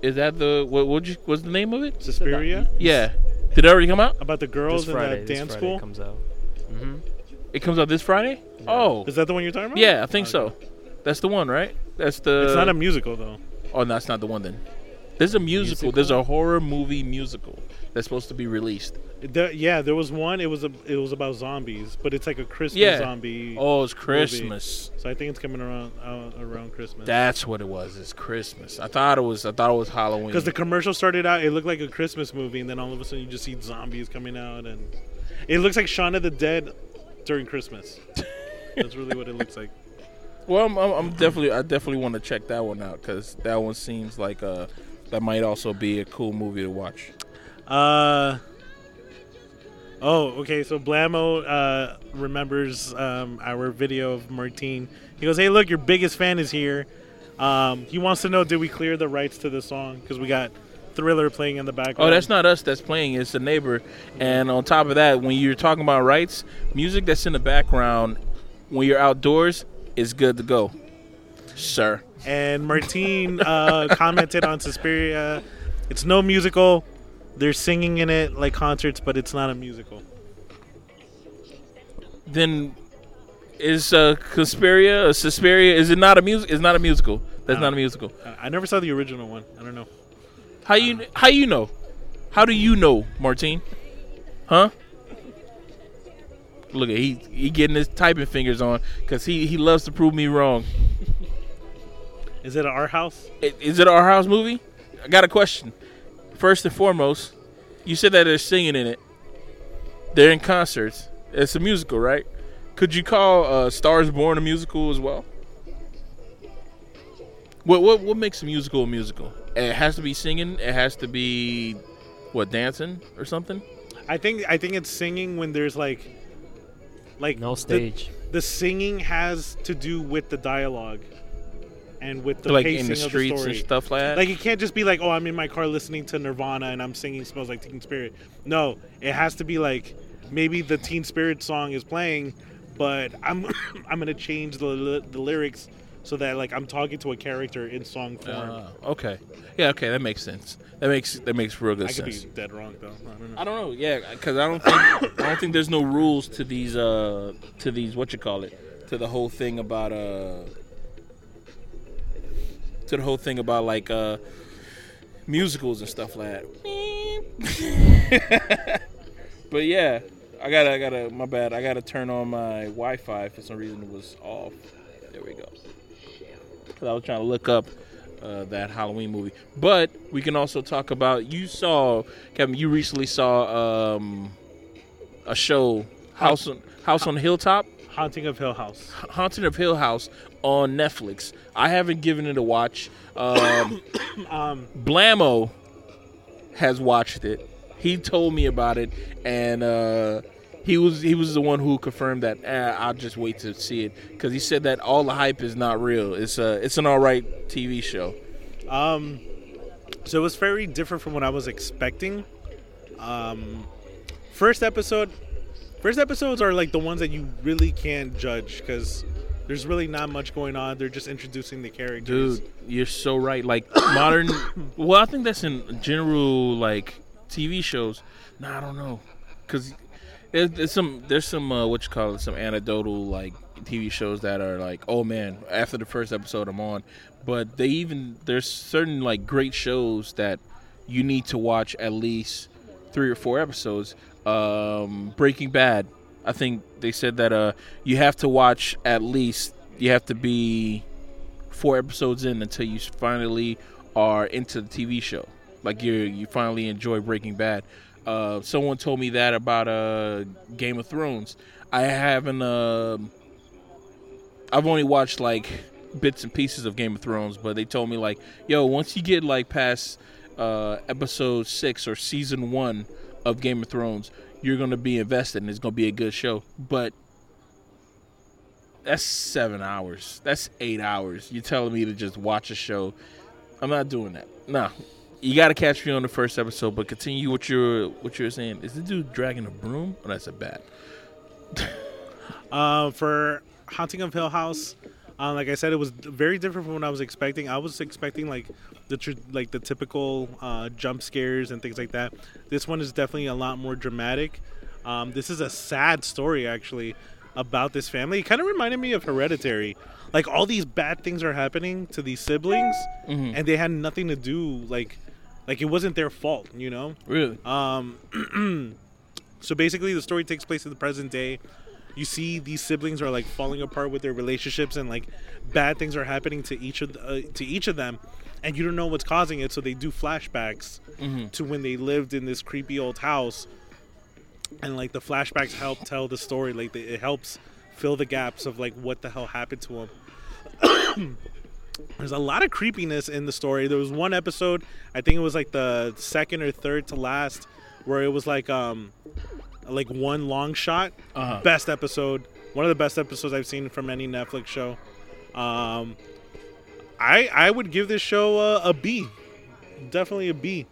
Is that the what? What you, what's the name of it? Suspiria. Yeah, did it already come out? About the This girls in Friday, that this dance Friday school. comes out. hmm It comes out this Friday. Oh, Is that the one you're talking about? yeah, I think oh, Okay. so. That's the one, right? That's the. It's not a musical though. Oh, no, that's not the one then. There's a musical. There's a horror movie musical that's supposed to be released. There, yeah, there was one. It was a. It was about zombies, but it's like a Christmas Yeah. zombie. Oh, it's Christmas. So I think it's coming around around Christmas. That's what it was. It's Christmas. I thought it was. I thought it was Halloween. Because the commercial started out, it looked like a Christmas movie, and then all of a sudden you just see zombies coming out, and it looks like Shaun of the Dead during Christmas. That's really what it looks like. Well, I'm, I'm, I'm definitely. I definitely want to check that one out because that one seems like uh that might also be a cool movie to watch. Uh, Oh, okay. So Blammo uh, remembers um, our video of Martine. He goes, "Hey, look, your biggest fan is here. Um, he wants to know, did we clear the rights to the song? Because we got Thriller playing in the background. Oh, that's not us that's playing. It's the neighbor. And on top of that, when you're talking about rights, music that's in the background when you're outdoors is good to go, sir. And Martine uh, commented on Suspiria. It's no musical. They're singing in it like concerts, but it's not a musical. Then is uh, Conspiria, uh, Suspiria, is it not a music? It's not a musical. That's No. not a musical. I- I never saw the original one. I don't know. How you how you know? How do you know, Martine? Huh? Look at he he getting his typing fingers on because he he loves to prove me wrong. Is it our house? I- Is it our house movie? I got a question. First and foremost, you said that they're singing in it. They're in concerts. It's a musical, right? Could you call uh, Stars Born a musical as well? What what what makes a musical a musical? It has to be singing. It has to be what dancing or something. I think I think it's singing when there's like like No the- stage. The, singing has to do with the dialogue and with the like pacing in the of streets the story. and stuff like that. Like it can't just be like, oh, I'm in my car listening to Nirvana and I'm singing "Smells Like Teen Spirit." No, it has to be like maybe the Teen Spirit song is playing, but I'm I'm gonna change the the lyrics so that like I'm talking to a character in song form. Ah, okay. Yeah. Okay. That makes sense. That makes that makes real good I could sense. be dead wrong though. I don't know. I don't know. Yeah, because I don't think I don't think there's no rules to these uh to these what you call it to the whole thing about uh to the whole thing about like uh musicals and stuff like that. but yeah, I gotta I gotta my bad. I gotta turn on my Wi-Fi for some reason it was off. There we go. Because I was trying to look up uh, that Halloween movie. But we can also talk about you saw Kevin. You recently saw um, a show House on House on the Hilltop, Haunting of Hill House. Haunting of Hill House on Netflix. I haven't given it a watch. Um, Um, Blammo has watched it. He told me about it, and uh, he was he was the one who confirmed that. Eh, I'll just wait to see it because he said that all the hype is not real. It's a it's an all right TV show. Um, so it was very different from what I was expecting. Um, first episode, first episodes are like the ones that you really can't judge because there's really not much going on. They're just introducing the characters. Dude, you're so right. Like modern, well, I think that's in general like TV shows. No, I don't know, because there's, there's some there's some uh, what you call it, some anecdotal like TV shows that are like, oh man, after the first episode I'm on, but they even there's certain like great shows that you need to watch at least three or four episodes. Um, Breaking Bad. I think they said that uh you have to watch at least you have to be four episodes in until you finally are into the TV show. Like you you finally enjoy Breaking Bad. Uh, someone told me that about uh, Game of Thrones. I haven't. Uh, I've only watched like bits and pieces of Game of Thrones, but they told me like, yo, once you get like past uh, episode six or season one of Game of Thrones, you're gonna be invested and it's gonna be a good show. But that's seven hours. That's eight hours. You're telling me to just watch a show. I'm not doing that. Nah. You gotta catch me on the first episode, but continue what you're what you're saying. Is the dude dragging a broom? Oh, that's a bat. Uh, for Haunting of Hill House, uh, like I said, it was very different from what I was expecting. I was expecting like the tr- like the typical uh, jump scares and things like that. This one is definitely a lot more dramatic. Um, this is a sad story actually about this family. It kind of reminded me of Hereditary. Like all these bad things are happening to these siblings, Mhm. and they had nothing to do. Like, like it wasn't their fault, you know. Really? Um, so basically, the story takes place in the present day. You see these siblings are like falling apart with their relationships, and like bad things are happening to each of the, uh, to each of them, and you don't know what's causing it. So they do flashbacks Mhm. to when they lived in this creepy old house, and like the flashbacks help tell the story. Like they, it helps fill the gaps of like what the hell happened to them. There's a lot of creepiness in the story. There was one episode, I think it was like the second or third to last, where it was like um like one long shot. Uh-huh. Best episode, one of the best episodes I've seen from any Netflix show. Um, I I would give this show a, a B, definitely a B.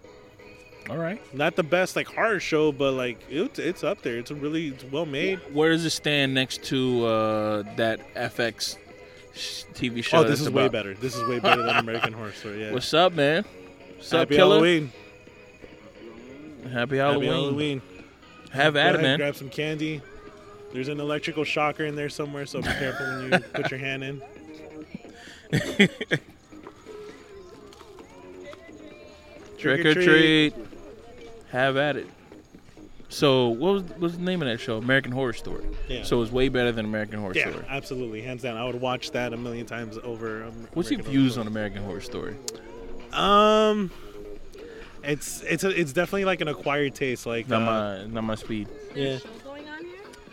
All right. Not the best like horror show, but like it's it's up there. It's a really it's well made. Where does it stand next to uh, that FX TV show? oh, this is way better. This is way better than American Horror Story. Yeah. What's up, man? What's up, Happy killer? Halloween. Happy Happy Halloween. Halloween. Have Go at it, man. Grab some candy. There's an electrical shocker in there somewhere, so be careful when you put your hand in. Trick or treat. Have at it. So, what was, what was the name of that show? American Horror Story. Yeah. So it was way better than American Horror Yeah, Story. absolutely, hands down. I would watch that a million times over. Um, What's your American views Horror on American Horror Story? Story. Um, it's it's a, it's definitely like an acquired taste. Like Not uh, my not my speed. yeah.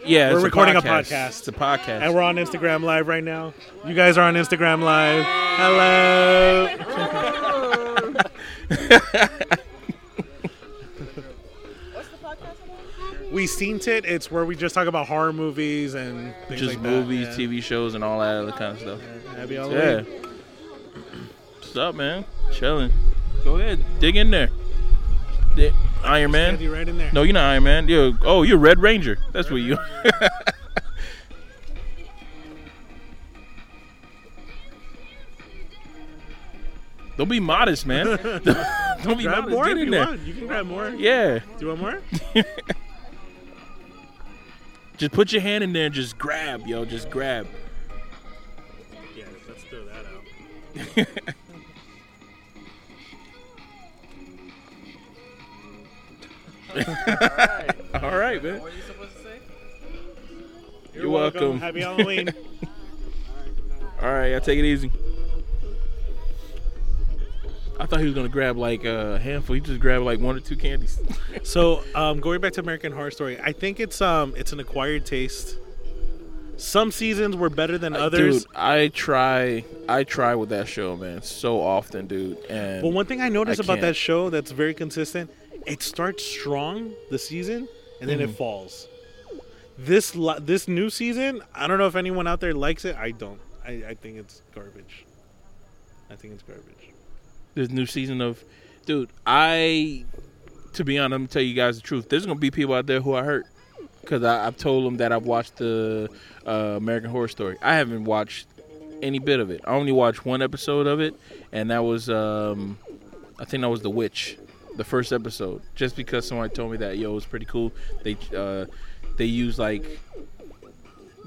Yeah, We're it's recording a podcast. podcast. It's a podcast. And we're on Instagram Live right now. You guys are on Instagram Live. Hello. we seen it. It's where we just talk about horror movies and things Just like that. movies, Yeah. TV shows, and all that other kind of stuff. Happy Yeah. Halloween. What's up, man? Chilling. Go ahead, dig in there. Iron Man. Candy right in there. No, you're not Iron Man. You oh, you're Red Ranger. That's what you. Don't be modest, man. Don't be grab modest. more Get in you there. want. You can grab more. Yeah. Do you want more? Just put your hand in there and just grab, yo. Just grab. Yeah, let's throw that out. All right, man. What are you supposed to say? You're welcome. Happy Halloween. All right, I take it easy. I thought he was gonna grab like a handful. He just grabbed like one or two candies. So, um, going back to American Horror Story, I think it's um, it's an acquired taste. Some seasons were better than others. Dude, I try, I try with that show, man, so often, dude. And But one thing I noticed I about that show that's very consistent, it starts strong the season and then Mm-hmm. it falls. This this new season, I don't know if anyone out there likes it. I don't. I, I think it's garbage. I think it's garbage. This new season of, dude, I, to be honest, I'm gonna tell you guys the truth. There's gonna be people out there who are hurt because I've told them that I've watched the uh, American Horror Story. I haven't watched any bit of it. I only watched one episode of it, and that was, um, I think that was The Witch, the first episode. Just because somebody told me that, yo, it was pretty cool. They, uh, they use like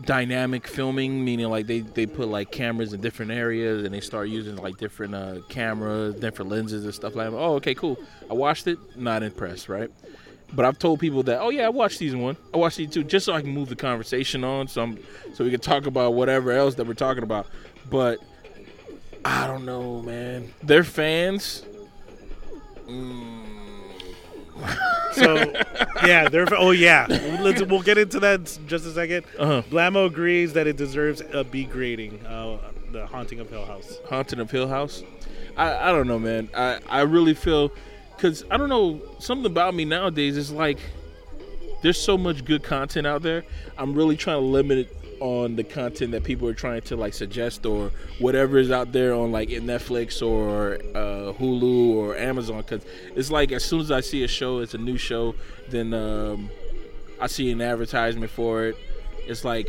dynamic filming meaning like they they put like cameras in different areas and they start using like different uh cameras different lenses and stuff like that. Oh okay cool. I watched it. Not impressed right? But i've told people that oh yeah i watched season one. I watched season two just so i can move the conversation on so I'm, so we can talk about whatever else that we're talking about. But i don't know man. They're fans So, yeah, they're. Oh yeah, Let's, we'll get into that in just a second. Uh-huh. Blammo agrees that it deserves a B grading. Uh, the Haunting of Hill House. Haunted of Hill House. I, I don't know, man. I, I really feel because I don't know something about me nowadays is like there's so much good content out there. I'm really trying to limit it on the content that people are trying to like suggest or whatever is out there on like Netflix or uh, Hulu or Amazon because it's like as soon as I see a show, it's a new show, then um, I see an advertisement for it. It's like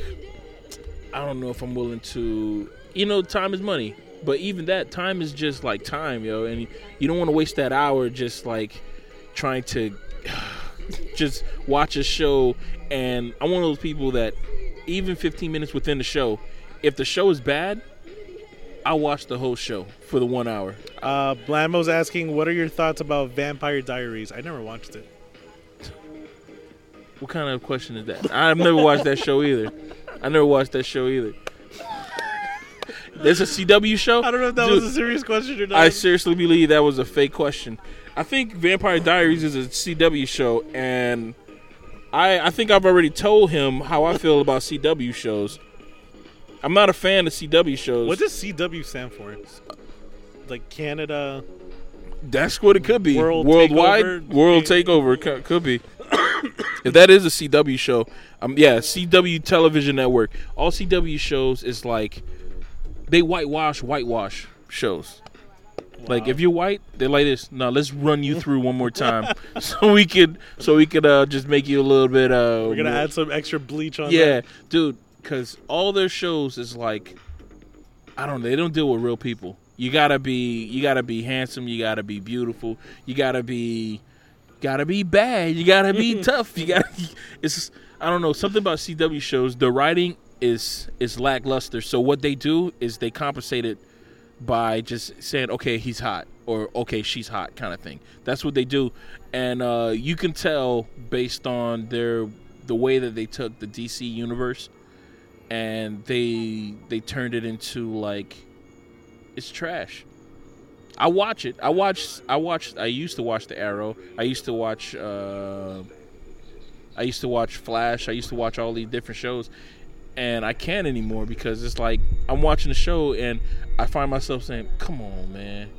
I don't know if I'm willing to. You know, time is money, but even that time is just like time, yo. And you don't want to waste that hour just like trying to just watch a show. And I'm one of those people that even 15 minutes within the show, if the show is bad, I watch the whole show for the one hour. Uh, Blammo's asking, "What are your thoughts about Vampire Diaries?" I never watched it. What kind of question is that? I've never watched that show either. I never watched that show either. There's a CW show. I don't know if that Dude, was a serious question or not. I seriously believe that was a fake question. I think Vampire Diaries is a CW show, and I I think I've already told him how I feel about CW shows. I'm not a fan of CW shows. what does CW stand for? Like Canada. That's what it could be. World Worldwide, Takeover? world takeover co- could be. If that is a CW show, um, yeah, CW television network. All CW shows is like they whitewash, whitewash shows. Like if you're white, they're like this. No, let's run you through one more time, so we could, so we could uh, just make you a little bit. Uh, We're gonna more- add some extra bleach on. yeah, that. dude, because all their shows is like, I don't know, they don't deal with real people. You gotta be, you gotta be handsome. You gotta be beautiful. You gotta be, gotta be bad. You gotta be tough. You gotta. It's, I don't know, something about CW shows. The writing is is lackluster. So what they do is they compensate it by just saying, okay, he's hot or okay, she's hot, kind of thing. That's what they do, and uh, you can tell based on their the way that they took the DC universe and they they turned it into like it's trash. I watch it. I watch. I watched. I used to watch the Arrow. I used to watch. Uh, I used to watch Flash. I used to watch all these different shows, and I can't anymore because it's like I'm watching the show and I find myself saying, "Come on, man,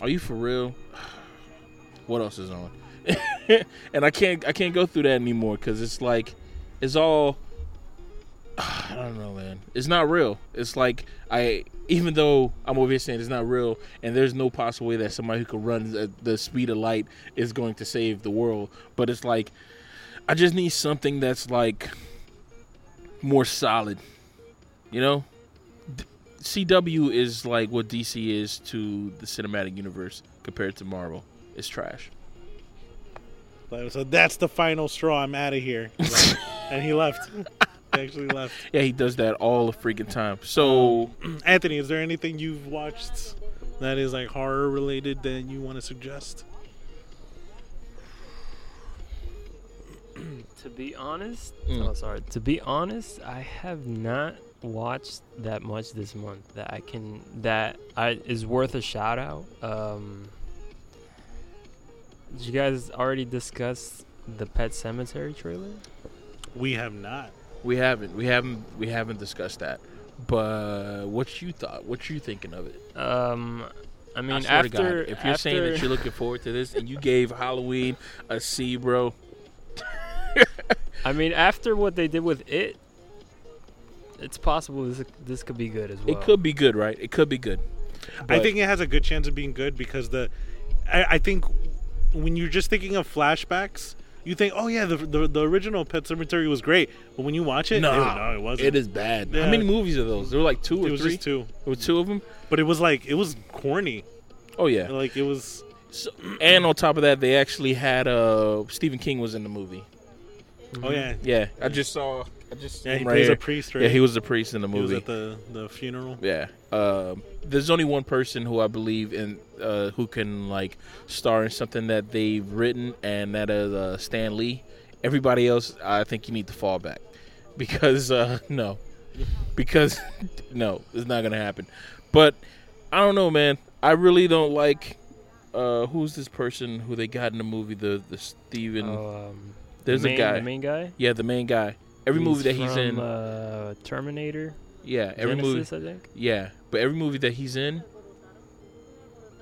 are you for real? What else is on?" and I can't. I can't go through that anymore because it's like it's all. I don't know, man. It's not real. It's like I, even though I'm over here saying it's not real, and there's no possible way that somebody who can run the, the speed of light is going to save the world. But it's like, I just need something that's like more solid. You know, D- CW is like what DC is to the cinematic universe compared to Marvel. It's trash. So that's the final straw. I'm out of here. and he left. he actually left. Yeah, he does that all the freaking time. So um, Anthony, is there anything you've watched that is like horror related that you want to suggest? To be honest, Mm. oh sorry. To be honest, I have not watched that much this month that I can that I is worth a shout out. Um, did you guys already discuss the Pet Sematary trailer? We have not. we haven't, we haven't, we haven't discussed that. But what you thought? What you thinking of it? Um, I mean, I swear after to God, if you're saying that you're looking forward to this and you gave Halloween a C, bro, I mean, after what they did with it, it's possible this this could be good as well. it could be good, right? It could be good. I think it has a good chance of being good because the, I, I think, when you're just thinking of flashbacks, you think, oh yeah, the the, the original Pet Sematary was great, but when you watch it, Nah, no, it wasn't. It is bad. Yeah. How many movies are those? There were like two or It was three. just two, There were two of them. but it was like it was corny. Oh yeah. Like it was. So, and on top of that, they actually had uh Stephen King was in the movie. Oh yeah, Yeah, I just saw. I just yeah. He right plays here. a priest, right? Yeah, he was the priest in the He was movie. at the the funeral. Yeah. Um, there's only one person who I believe in uh, who can like star in something that they've written, and that is uh, Stan Lee. Everybody else, I think you need to fall back because uh, no, because no, it's not gonna happen. But I don't know, man. I really don't like. Uh, who's this person who they got in the movie? The the Steven. Oh, um, there's the main, a guy. The main guy. yeah, the main guy. Every movie that he's from, in. Uh, Terminator. yeah, every movie. I think. Yeah, but every movie that he's in,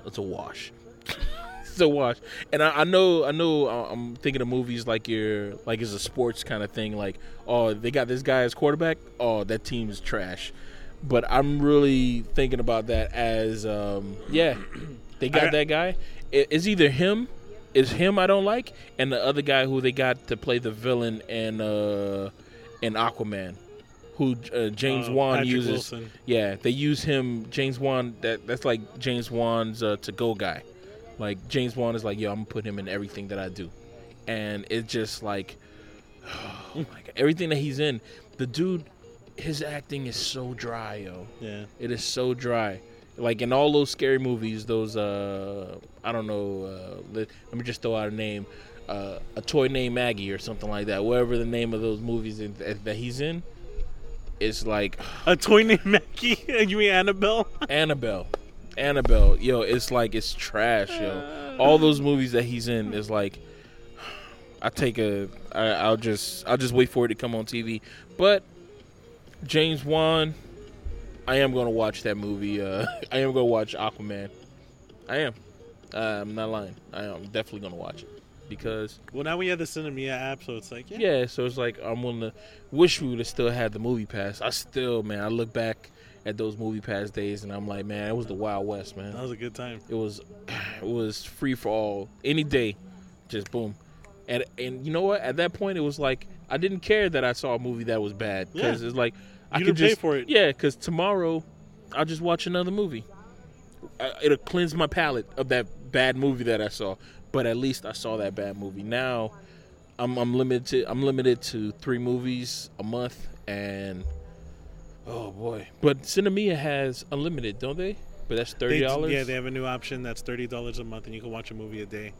it's a wash. it's a wash. And I, I know, I know, uh, I'm thinking of movies like you're like it's a sports kind of thing. Like, oh, they got this guy as quarterback. Oh, that team is trash. But I'm really thinking about that as, um, yeah, they got I- that guy. It, it's either him, it's him I don't like, and the other guy who they got to play the villain in uh, in Aquaman, who uh, James Uh, Wan Patrick uses. Wilson. Yeah, they use him. James Wan. That that's like James Wan's uh, to go guy. Like James Wan is like, yo, I'm gonna put him in everything that I do, and it's just like, oh my God, everything that he's in. The dude, his acting is so dry, yo. Yeah. It is so dry. Like in all those scary movies, those uh, I don't know. Uh, let, let me just throw out a name. Uh, a toy named Maggie or something like that. Whatever the name of those movies in, that, that he's in, it's like A toy named Maggie. you mean Annabelle? Annabelle. Annabelle, yo, it's like it's trash, yo. All those movies that he's in is like, I take a, I, I'll just, I'll just wait for it to come on TV. But James Wan, I am gonna watch that movie. Uh, I am gonna watch Aquaman. I am. Uh, I'm not lying. I am definitely gonna watch it because Well, now we have the Sinemia app, so it's like, yeah. yeah, so it's like I'm willing to wish we would have still had the MoviePass. I still, man, I look back at those MoviePass days and I'm like, man, it was the Wild West, man. That was a good time. It was it was free for all. Any day, just boom. And and you know what? At that point, it was like I didn't care that I saw a movie that was bad because Yeah. it's like I You could didn't pay for it. Yeah, because tomorrow I'll just watch another movie. I, it'll cleanse my palate of that bad movie that I saw. But at least I saw that bad movie. Now I'm I'm limited. To, I'm limited to three movies a month, and oh boy! But Sinemia has unlimited, don't they? But that's thirty dollars. Yeah, they have a new option that's thirty dollars a month, and you can watch a movie a day.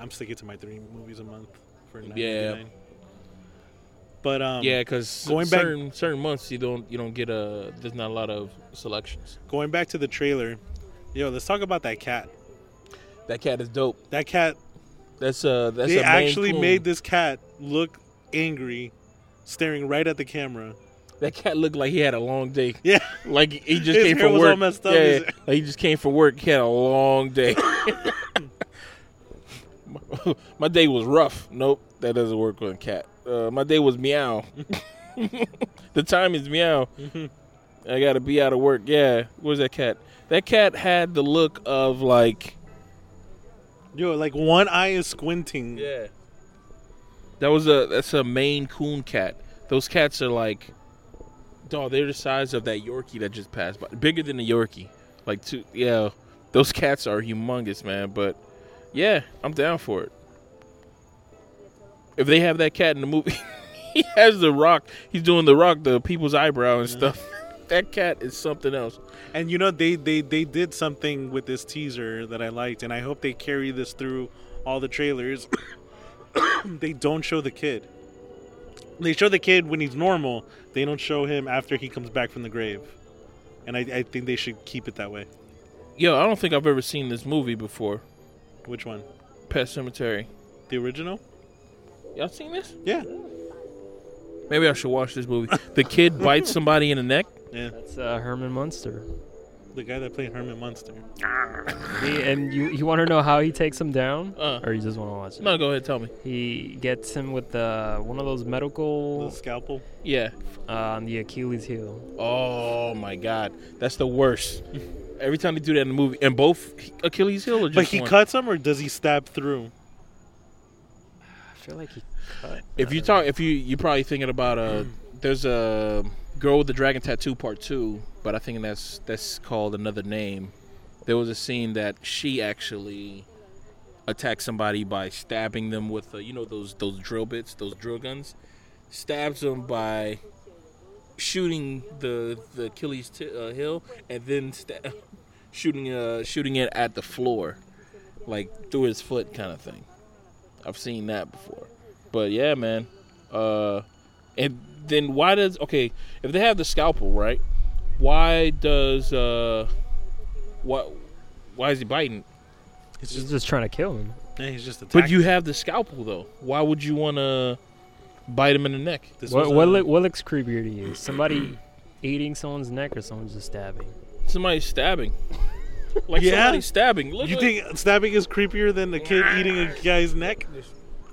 I'm sticking to my three movies a month for nine Yeah. But um, Yeah, because going back- certain certain months you don't you don't get a there's not a lot of selections. going back to the trailer, yo, let's talk about that cat. That cat is dope. That cat. That's uh that's they a actually Coon. made this cat look angry, staring right at the camera. that cat looked like he had a long day. Yeah, Like he just His came from work. up, Yeah, like he just came from work. He had a long day. my, my day was rough. Nope, that doesn't work on cat. Uh, my day was meow. the time is meow. I gotta be out of work. Yeah, where's that cat? That cat had the look of like yo, like one eye is squinting. Yeah. That was a that's a Maine Coon cat. Those cats are like, dog. They're the size of that Yorkie that just passed by, bigger than the Yorkie. Like two, yeah. Those cats are humongous, man. But yeah, I'm down for it. If they have that cat in the movie, he has the rock. He's doing the rock, the people's eyebrow and stuff. that cat is something else. And you know they, they they did something with this teaser that I liked, and I hope they carry this through all the trailers. they don't show the kid. They show the kid when he's normal. They don't show him after he comes back from the grave. And I, I think they should keep it that way. Yo, I don't think I've ever seen this movie before. Which one? Pet Sematary. The original? Y'all seen this? Yeah. Maybe I should watch this movie. The kid bites somebody in the neck. Yeah. That's uh, Herman Munster. The guy that played Herman Munster. He, and you you want to know how he takes him down, Uh. or you just want to watch it? No, go ahead, tell me. He gets him with uh, one of those The medical scalpel. Yeah. uh, on the Achilles heel. Oh my God, that's the worst. Every time they do that in the movie, and both Achilles heel or just But he one? cuts him or does he stab through? I feel like he cut. If you talk, if you you're probably thinking about uh there's a girl with the dragon tattoo part two, but I think that's that's called another name. There was a scene that she actually attacked somebody by stabbing them with uh, you know those those drill bits, those drill guns, stabs them by shooting the the Achilles t- uh, heel and then sta- shooting uh shooting it at the floor, like through his foot kind of thing. I've seen that before. But yeah, man. Uh and then why does okay, if they have the scalpel, right? Why does uh what why is he biting? He's just, just trying to kill him. yeah, he's just attacking. But you have the scalpel though. Why would you want to bite him in the neck? This What what, a- look, what looks creepier to you? Somebody eating someone's neck or someone just stabbing? Somebody stabbing. Like Yeah? somebody stabbing. Look You like- think stabbing is creepier than a kid eating a guy's neck?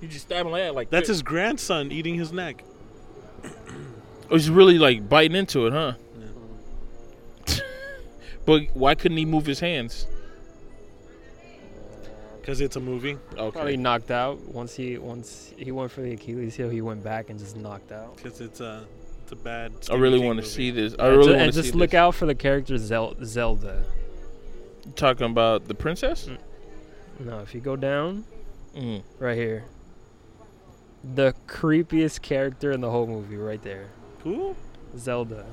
you just stabbing like that like That's this. his grandson eating his neck. Oh, he's really like biting into it, huh? but why couldn't he move his hands? Because it's a movie. Okay. Probably knocked out once he once he went for the Achilles heel. He went back and just knocked out. Because it's a, it's a bad. I really want to see this. I and really want to see And just look this. out for the character Zel- Zelda. Talking about the princess? No, if you go down Mm. right here, the creepiest character in the whole movie, right there, Who? Zelda.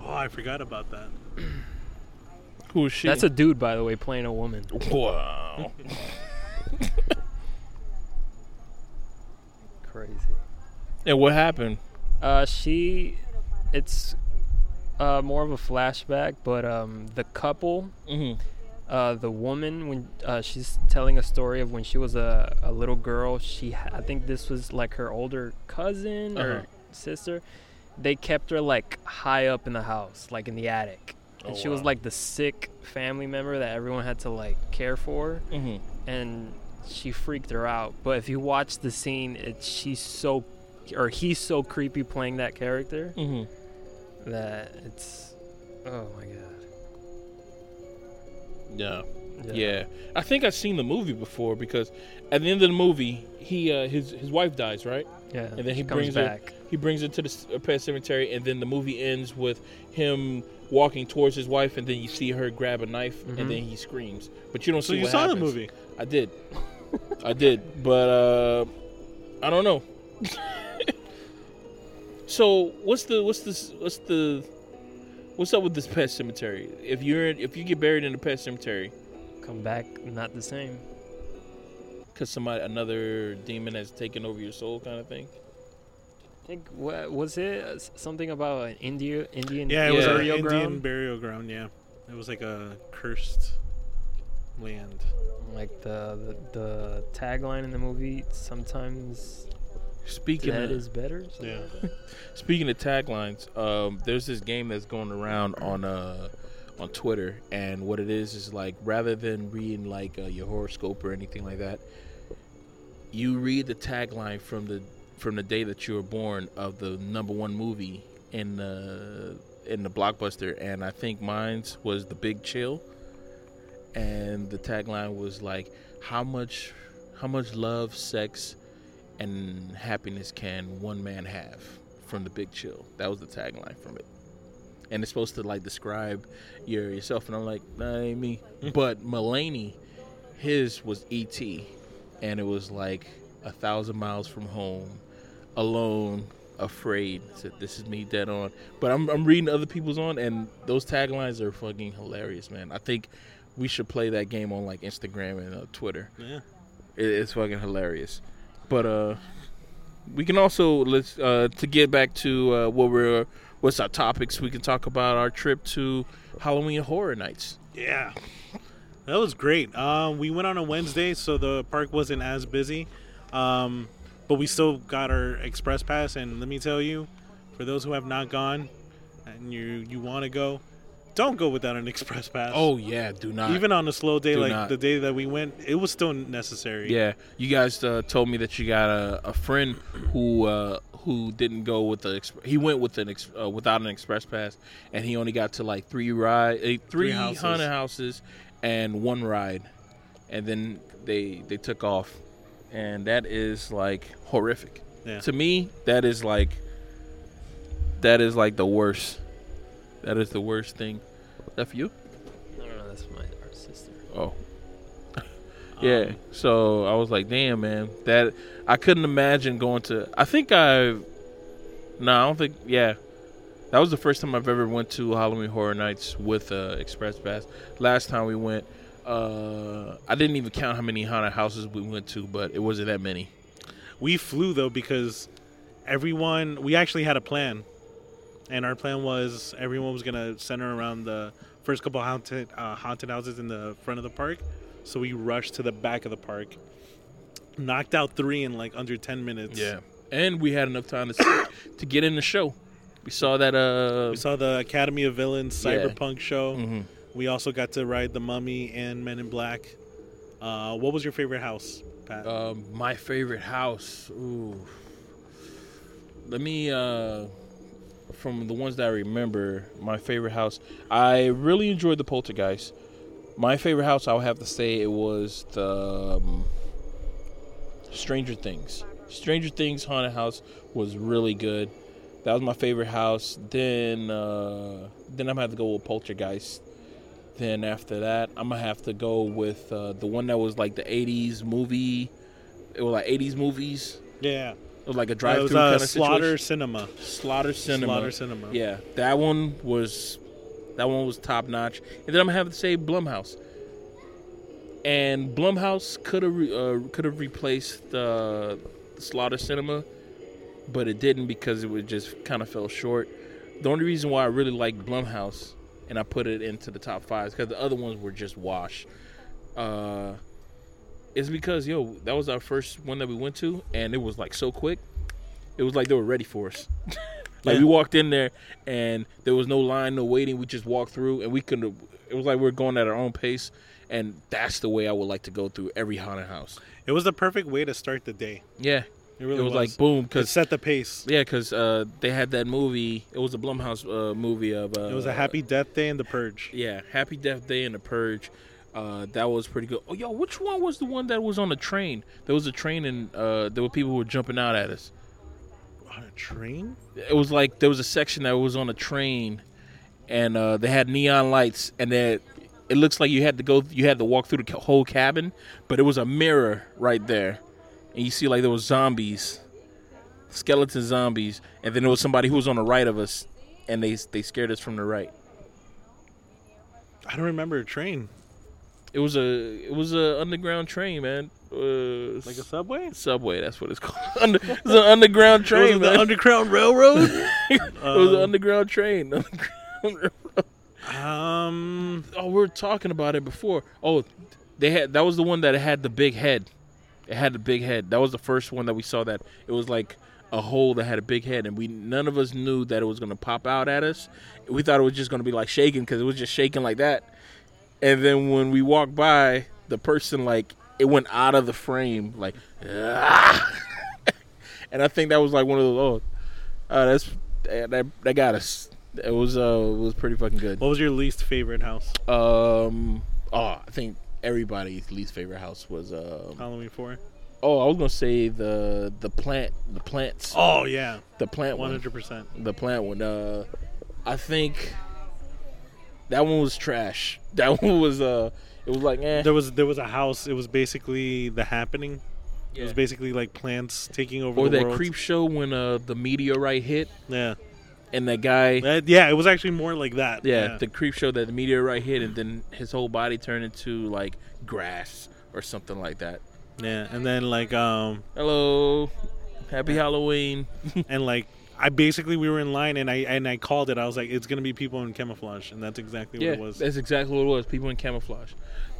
Oh, I forgot about that. Who is she? That's a dude, by the way, playing a woman. wow. Crazy. and what happened? Uh, she, it's uh more of a flashback, but um, the couple, Mm-hmm. uh, the woman when uh, she's telling a story of when she was a, a little girl. She, ha- I think this was like her older cousin Uh-huh. or sister. They kept her like high up in the house, like in the attic, and Oh, she was like the sick family member that everyone had to like care for. Mm-hmm. and she freaked her out. But if you watch the scene, it she's so or he's so creepy playing that character Mm-hmm. That it's oh my god. Yeah. Yeah. I think I've seen the movie before because at the end of the movie, he uh, his his wife dies, right? Yeah. And then he she comes brings her- back. He brings her to the c- uh, pet cemetery, and then the movie ends with him walking towards his wife, and then you see her grab a knife, Mhm. and then he screams. But you don't So see you what saw the movie? I did. I did, but uh, I don't know. so what's the what's this what's the what's up with this Pet Sematary? If you're in, if you get buried in a pet cemetery Come back not the same. because somebody another demon has taken over your soul, kind of thing. I think what was it uh, something about an India Indian Yeah, it was Yeah. an burial Indian ground? burial ground. Yeah, it was like a cursed land. like the, the the tagline in the movie sometimes Speaking dead of, is better. Yeah. like. Speaking of taglines, um, there's this game that's going around on uh, on Twitter, and what it is is like rather than reading like uh, your horoscope or anything like that, you read the tagline from the from the day that you were born of the number one movie in the in the blockbuster, and I think mine's was The Big Chill, and the tagline was like, "How much, how much love, sex." And happiness can one man have from the big chill. That was the tagline from it. And it's supposed to like describe your yourself. And i'm like that ain't me. But mulaney his was E.T. and it was like a thousand miles from home alone afraid. Said this is me dead on. But i'm, I'm reading other people's on and those taglines are fucking hilarious man. I think we should play that game on like instagram and uh, twitter. Yeah. it, it's fucking hilarious. But uh, we can also let's uh to get back to uh, what we're what's our topics. We can talk about our trip to Halloween Horror Nights. Yeah. That was great. Um, we went on a Wednesday, so the park wasn't as busy. Um, but we still got our express pass. And let me tell you, for those who have not gone and you, you want to go, don't go without an express pass. Oh yeah, do not Even on a slow day do like not. the day that we went, it was still necessary. Yeah, you guys uh, told me that you got a, a friend who uh, who didn't go with the exp- he went with an ex- uh, without an express pass, and he only got to like three ride uh, three, Three houses. haunted houses and one ride, and then they they took off, and that is like horrific. Yeah. To me, that is like that is like the worst. That is the worst thing. Is that for you? No, no, no, that's my our sister. Oh. yeah. So I was like, damn, man. That I couldn't imagine going to. I think I. No, I don't think. Yeah. That was the first time I've ever went to Halloween Horror Nights with uh, Express Pass. Last time we went, uh, I didn't even count how many haunted houses we went to, but it wasn't that many. We flew though because everyone we actually had a plan, and our plan was everyone was gonna center around the first couple haunted uh, haunted houses in the front of the park. So we rushed to the back of the park, knocked out three in like under ten minutes. Yeah. And we had enough time to to get in the show. We saw that. Uh. we saw the Academy of Villains Yeah. cyberpunk show. mhm. We also got to ride the Mummy and Men in Black. Uh, what was your favorite house, Pat? Um, my favorite house. Ooh. Let me uh from the ones that I remember, my favorite house. I really enjoyed the Poltergeist. My favorite house, I would have to say, it was the um, Stranger Things. Stranger Things haunted house was really good. That was my favorite house. Then, uh, then I'm gonna have to go with Poltergeist. Then after that, I'm gonna have to go with uh, the one that was like the '80s movie. It was like '80s movies. yeah, It was like a drive-through was uh, kind of Slaughter situation. Cinema. Slaughter Cinema. Slaughter Cinema. Yeah, that one was that one was top notch. And then I'm gonna have to say Blumhouse. And Blumhouse could have re- uh, could have replaced uh, Slaughter Cinema, but it didn't because it was just kind of fell short. The only reason why I really like Blumhouse and I put it into the top five is because the other ones were just wash. Uh, is because yo, that was our first one that we went to, and it was like so quick. It was like they were ready for us. Like Yeah. we walked in there and there was no line, no waiting. We just walked through and we couldn't. It was like we are going at our own pace, and that's the way I would like to go through every haunted house. It was the perfect way to start the day. Yeah, It really it was, was, like boom because set the pace. yeah, because uh, they had that movie. It was a Blumhouse uh, movie of. Uh, It was a Happy Death Day and The Purge. Yeah, Happy Death Day and The Purge. Uh, that was pretty good. Oh, yo, which one was the one that was on the train? There was a train and uh, there were people who were jumping out at us. On a train? It was like there was a section that was on a train, and uh, they had neon lights, and then it looks like you had to go, you had to walk through the whole cabin, but it was a mirror right there, and you see like there was zombies, skeleton zombies, and then there was somebody who was on the right of us, and they they scared us from the right. I don't remember a train. It was a it was a underground train, man. Uh, Like a subway? subway. That's what it's called. Under, it's an underground train. The. Underground Railroad? it was an Um, underground train. Underground- um, oh, we were talking about it before. Oh, they had that was the one that had the big head. It had the big head. That was the first one that we saw. That it was like a hole that had a big head, and we none of us knew that it was gonna pop out at us. We thought it was just gonna be like shaking because it was just shaking like that. And then when we walked by, the person like it went out of the frame, like, "Ah." and I think that was like one of those. Oh, uh, that's that, that that got us. It was uh, it was pretty fucking good. what was your least favorite house? Um. Oh, I think everybody's least favorite house was. Um, Halloween 4? oh, I was gonna say the the plant, the plants, Oh, yeah. the plant one, 100%. the plant one. Uh, I think that one was trash. That one was uh, it was like eh. There was there was a house. It was basically the happening. It was basically like plants taking over Or the that world. creep show when uh the meteorite hit Yeah. and that guy. Uh, yeah, it was actually more like that. Yeah, the Creepshow that the meteorite hit and then his whole body turned into like grass or something like that. yeah. And then like um Hello, happy Halloween. and like I basically we were in line and I and I called it. I was like, it's gonna be people in camouflage, and that's exactly yeah, what it was. that's exactly what it was. People in camouflage.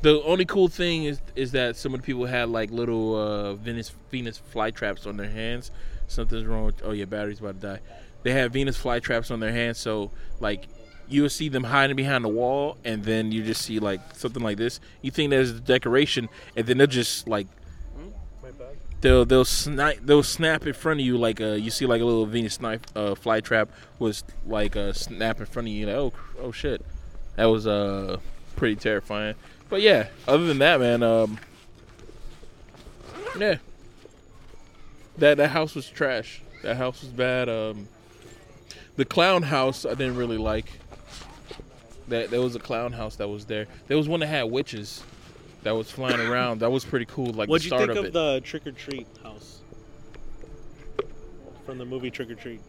The only cool thing is is that some of the people had like little uh, Venus Venus fly traps on their hands. Something's wrong. with Oh, your battery's about to die. They have Venus fly traps on their hands, so like you'll see them hiding behind the wall, and then you just see like something like this. You think that is the decoration, and then they'll just like they'll they'll snap they'll snap in front of you like uh you see like a little Venus knife uh fly trap was like uh snap in front of you like oh oh shit. That was uh pretty terrifying. But yeah other than that man um yeah. That that house was trash. That house was bad um the clown house I didn't really like. That there was a clown house that was there. There was one that had witches that was flying around that was pretty cool like What'd the you think of of the Trick or Treat house from the movie Trick or Treat?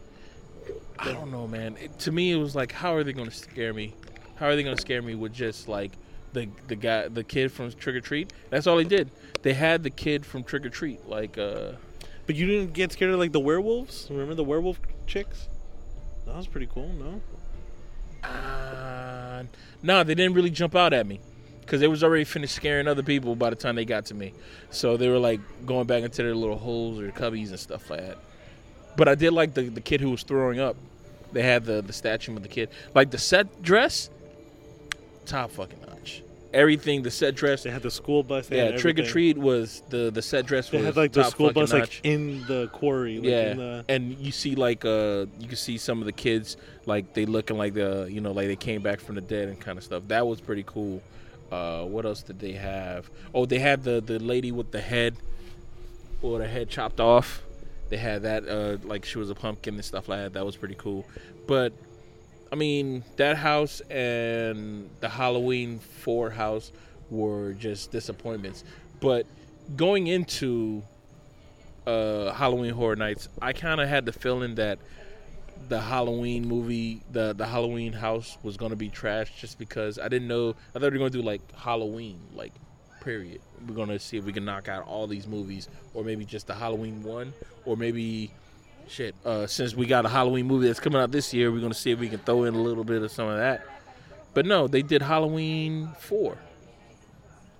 I don't know, man. It, to me, it was like, how are they going to scare me? How are they going to scare me with just like the the guy, the kid from Trick or Treat? That's all they did. They had the kid from Trick or Treat, like, uh, But you didn't get scared of like the werewolves? Remember the werewolf chicks? That was pretty cool. No. uh no, they didn't really jump out at me because they was already finished scaring other people by the time they got to me. So they were like going back into their little holes or cubbies and stuff like that. But I did like the the kid who was throwing up. They had the the statue of the kid, like the set dress, top fucking notch. Everything the set dress. They had the school bus. They Yeah, Trick or. Treat was the the set dress They was had like the school bus like in the quarry. Like, yeah, In the, and you see like uh you can see some of the kids like they looking like the you know like they came back from the dead and kind of stuff. That was pretty cool. Uh, what else did they have? Oh, they had the the lady with the head or the head chopped off. They had that uh like she was a pumpkin and stuff like that. That was pretty cool. But I mean, that house and the Halloween 4 house were just disappointments. But going into uh, Halloween Horror Nights, I kind of had the feeling that the Halloween movie, the the Halloween house was to be trash just because I didn't know. I thought they were to do like Halloween, like period. We're to see if we can knock out all these movies or maybe just the Halloween one or maybe shit, uh, since we got a Halloween movie that's coming out this year, we're gonna see if we can throw in a little bit of some of that. But no, they did Halloween four,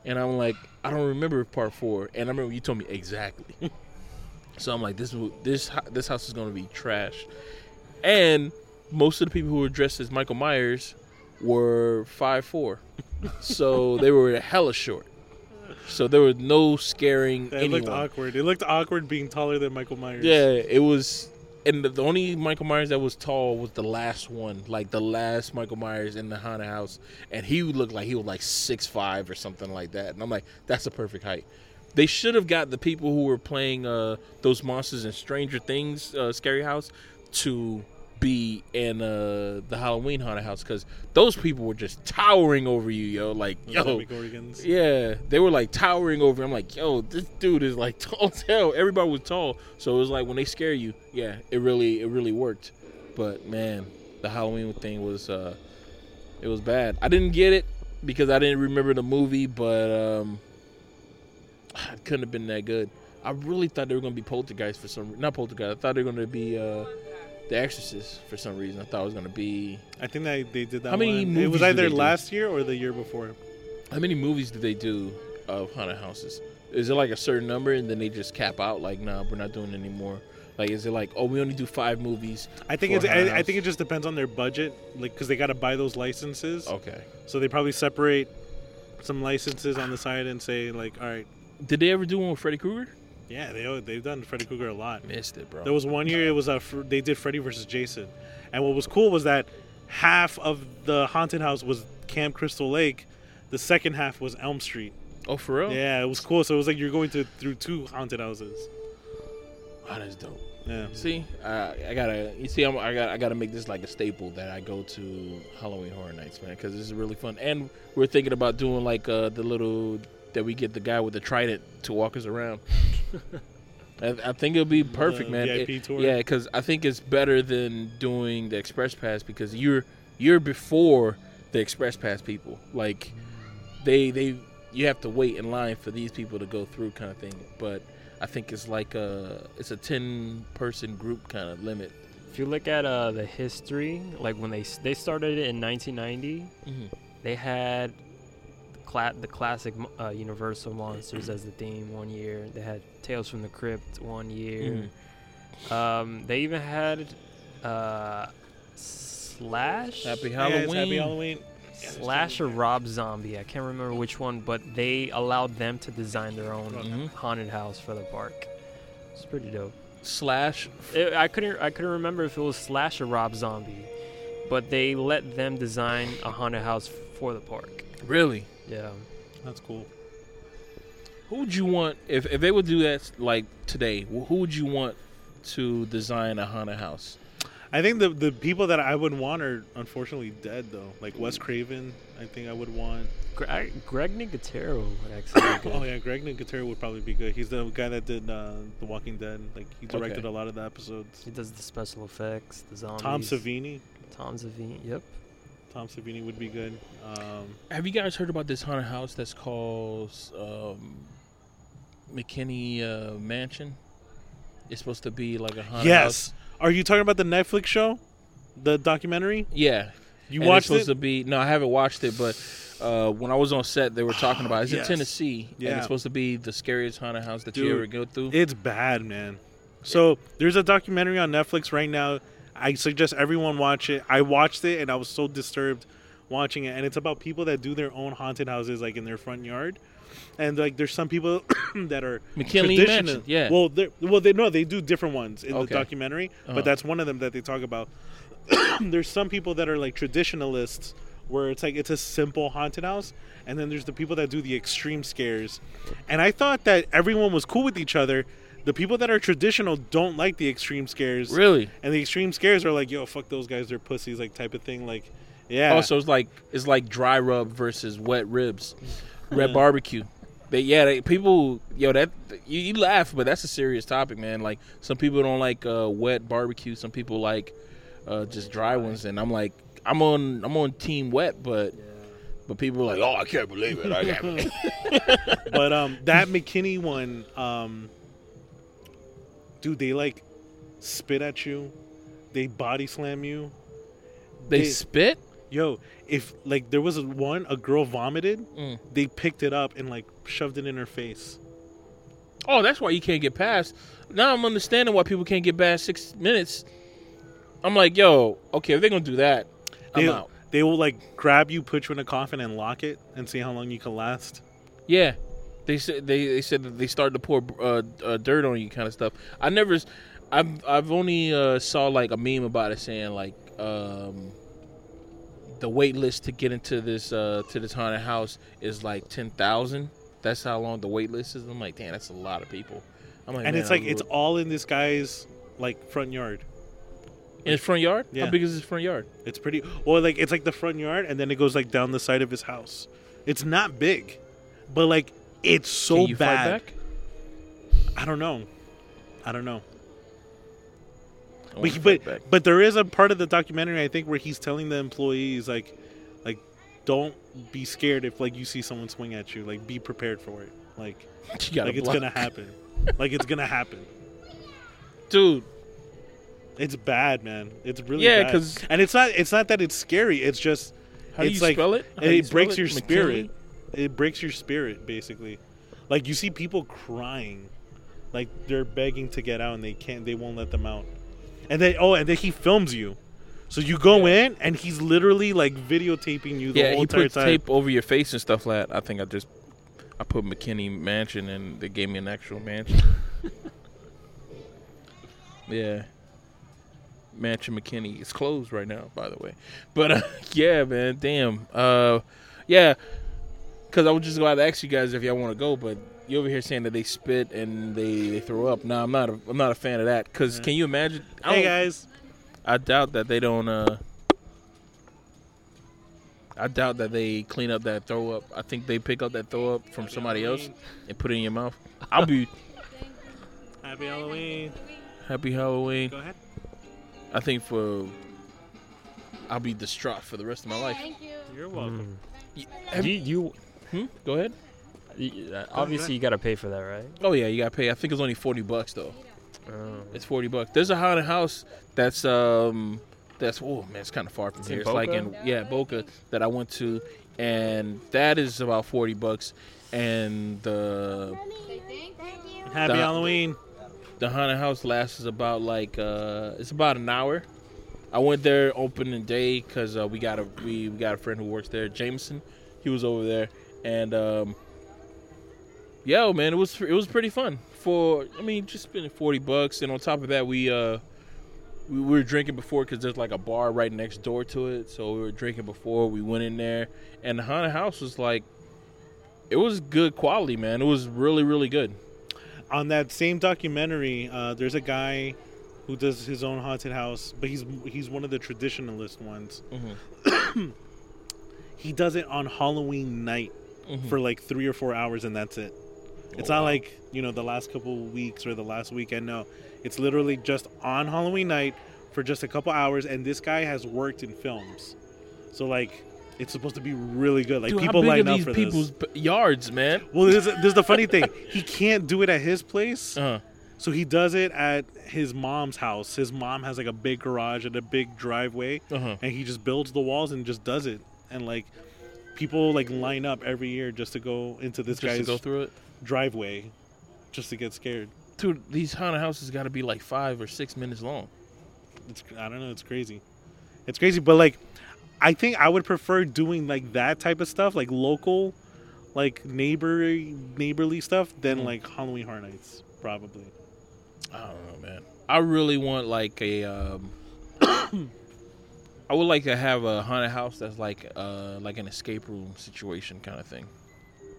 and I'm like, I don't remember part four, and I remember you told me exactly. so I'm like, this this this house is gonna be trash. And most of the people who were dressed as Michael Myers were five four, so they were hella short. So there was no scaring It anyone. looked awkward. It looked awkward being taller than Michael Myers. Yeah, it was, and the, the only Michael Myers that was tall was the last one, like the last Michael Myers in the haunted house, and he looked like he was like six five or something like that. And I'm like, that's a perfect height. They should have got the people who were playing uh, those monsters in Stranger Things, uh, Scary House, to be in uh, the Halloween haunted house because those people were just towering over you, yo. Like, yo, yeah, they were like towering over. I'm like, yo, this dude is like tall as hell. Everybody was tall, so it was like when they scare you, yeah, it really, it really worked. But man, the Halloween thing was, uh it was bad. I didn't get it because I didn't remember the movie, but um it couldn't have been that good. I really thought they were gonna be Poltergeist for some, not Poltergeist. I thought they were gonna be uh The Exorcist for some reason. I thought it was gonna be. I think that they did that. How many one. It movies was do either they do? last year or the year before. How many movies do they do of haunted houses? Is it like a certain number and then they just cap out? Like, nah, we're not doing any more. Like, is it like, oh, we only do five movies? I think it's. I, I think it just depends on their budget, like because they got to buy those licenses. Okay. So they probably separate some licenses on the side and say like, all right, Did they ever do one with Freddy Krueger? Yeah, they they've done Freddy Krueger a lot. Missed it, bro. There was one year it was a they did Freddy versus Jason, and what was cool was that half of the haunted house was Camp Crystal Lake, the second half was Elm Street. oh, for real? Yeah, it was cool. So it was like you're going to through two haunted houses. Oh, that's dope. Yeah. See, I, I gotta. You see, I'm, I got. I gotta make this like a staple that I go to Halloween Horror Nights, man, because this is really fun. And we're thinking about doing like uh, the little that we get the guy with the trident to walk us around. I, I think it'll be perfect, The man. VIP It- tour? Yeah, because I think it's better than doing the express pass because you're you're before the express pass people. Like they they you have to wait in line for these people to go through, kind of thing. But I think it's like a it's a ten person group kind of limit. If you look at uh, the history, like when they they started it in 1990, Mm-hmm. they had the, cla- the classic uh, Universal monsters as the theme one year. They had Tales from the Crypt one year. Mm-hmm. Um, they even had uh, Slash. Happy Yeah, Halloween. Happy Halloween. Slash or Rob Zombie. I can't remember which one, but they allowed them to design their own Mhm. haunted house for the park. It's pretty dope. Slash. It, I couldn't I couldn't remember if it was Slash or Rob Zombie, but they let them design a haunted house for the park. Really? Yeah. That's cool. Who would you want if if they would do that like today? Who would you want to design a haunted house? I think the the people that I would want are unfortunately dead though. Like Wes Craven, I think I would want. Gre- Greg Nicotero would actually be good. Oh yeah, Greg Nicotero would probably be good. He's the guy that did uh, The Walking Dead. Like he directed Okay. a lot of the episodes. He does the special effects, the zombies. Tom Savini. Tom Savini. Yep. Tom Savini would be good. Um, Have you guys heard about this haunted house that's called um, McKinney uh, Mansion? It's supposed to be like a haunted house. yes. house. Are you talking about the Netflix show, the documentary? Yeah. You And it's watched supposed it? to be no, I haven't watched it, but uh, when I was on set, they were talking about it. it's Yes. in Tennessee, and Yeah. it's supposed to be the scariest haunted house that you ever go through. It's bad, man. So there's a documentary on Netflix right now. I suggest everyone watch it. I watched it and I was so disturbed watching it. And it's about people that do their own haunted houses like in their front yard. And like there's some people that are McKinley traditional- yeah. Well, they well they no they do different ones in Okay. the documentary, Uh-huh. but that's one of them that they talk about. there's some people that are like traditionalists where it's like it's a simple haunted house and then there's the people that do the extreme scares and i thought that everyone was cool with each other the people that are traditional don't like the extreme scares really? and the extreme scares are like yo fuck those guys they're pussies like type of thing like yeah Oh, so it's like it's like dry rub versus wet ribs, red barbecue. But yeah, they, people, yo, that you, you laugh, but that's a serious topic, man. Like some people don't like uh, wet barbecue, some people like uh, just dry ones, and I'm like, I'm on, I'm on team wet, but but people are like, oh, I can't believe it, I can't believe it. but um that mckinney one um dude they like spit at you they body slam you They They- spit. Yo, if like there was one, a girl vomited, Mm. they picked it up and like shoved it in her face. Oh, that's why you can't get past. Now I'm understanding why people can't get past six minutes I'm like, yo, okay, if they're gonna do that, I'm out. they will like grab you, put you in a coffin, and lock it, and see how long you can last. Yeah, they said they, they said that they started to pour uh, uh, dirt on you, kind of stuff. I never, I've I've only uh, saw like a meme about it saying like um, the wait list to get into this uh, to this haunted house is like ten thousand. That's how long the wait list is. I'm like, damn, that's a lot of people. I'm like, and it's like it's all in this guy's like front yard. in his front yard. Yeah. How big is his front yard? It's pretty. Well, like it's like the front yard, and then it goes like down the side of his house. It's not big, but like it's so Can you bad. back? I don't know. I don't know. I But, wanna he- fight but but there is a part of the documentary I think where he's telling the employees like like don't be scared if like you see someone swing at you. Like be prepared for it. Like you gotta like it's gonna happen. like it's gonna happen. dude. It's bad, man. It's really Yeah, bad. 'cause- and it's not it's not that it's scary. It's just How do it's you like spell it? How it breaks it? your McKinley? spirit. It breaks your spirit basically. Like you see people crying, like they're begging to get out and they can't. They won't let them out. And then oh, and then he films you. So you go in and he's literally like videotaping you the Yeah, whole he entire put time. tape over your face and stuff like that. I think I just I put McKinney Mansion and they gave me an actual mansion. yeah. Mansion McKinney. It's closed right now, by the way. But uh, yeah, man, damn. Uh, yeah, because I was just going to ask you guys if y'all want to go, but you over here saying that they spit and they, they throw up. No, I'm not. A, I'm not a fan of that. Because Yeah. can you imagine? I Hey guys, I doubt that they don't. uh I doubt that they clean up that throw up. I think they pick up that throw up from somebody else and put it in your mouth. I'll be happy Halloween. happy Halloween. Go ahead. I think for I'll be distraught for the rest of my life. You're welcome. Have- You, you, Hmm? Go ahead. you uh, obviously you gotta pay for that, right? Oh yeah, you gotta pay. I think it's only forty bucks though. Oh. It's forty bucks. There's a haunted house that's um that's oh man, it's kind of far from It's here. It's like Boca? in yeah Boca that I went to, and that is about forty bucks. And the Happy The- Halloween. the haunted house lasts about like uh it's about an hour. I went there opening day because uh, we got a we, we got a friend who works there, Jameson. He was over there, and um, yo man, it was it was pretty fun. For I mean, just spending forty bucks, and on top of that, we uh we were drinking before because there's like a bar right next door to it. So we were drinking before we went in there, and the haunted house was like, it was good quality, man. It was really really good. on that same documentary, uh, there's a guy who does his own haunted house, but he's he's one of the traditionalist ones. Mhm. He does it on Halloween night Mhm. for like three or four hours, and that's it. It's Oh, not wow. like you know the last couple weeks or the last weekend. No, it's literally just on Halloween night for just a couple hours. And this guy has worked in films, so like it's supposed to be really good. Like Dude, people line up these for people's this. b- yards, man? Well, this, this is the funny thing. He can't do it at his place. Uh, So he does it at his mom's house. His mom has like a big garage and a big driveway, uh-huh. and he just builds the walls and just does it. And like people like line up every year just to go into this Just to guy's go through it, driveway, just to get scared. dude. These haunted houses got to be like five or six minutes long. It's I don't know. It's crazy. It's crazy, but like I think I would prefer doing like that type of stuff, like local, like neighbor neighborly stuff, than Mhm. like Halloween Horror Nights, probably. I don't know, man. I really want like a. Um, I would like to have a haunted house that's like uh like an escape room situation kind of thing.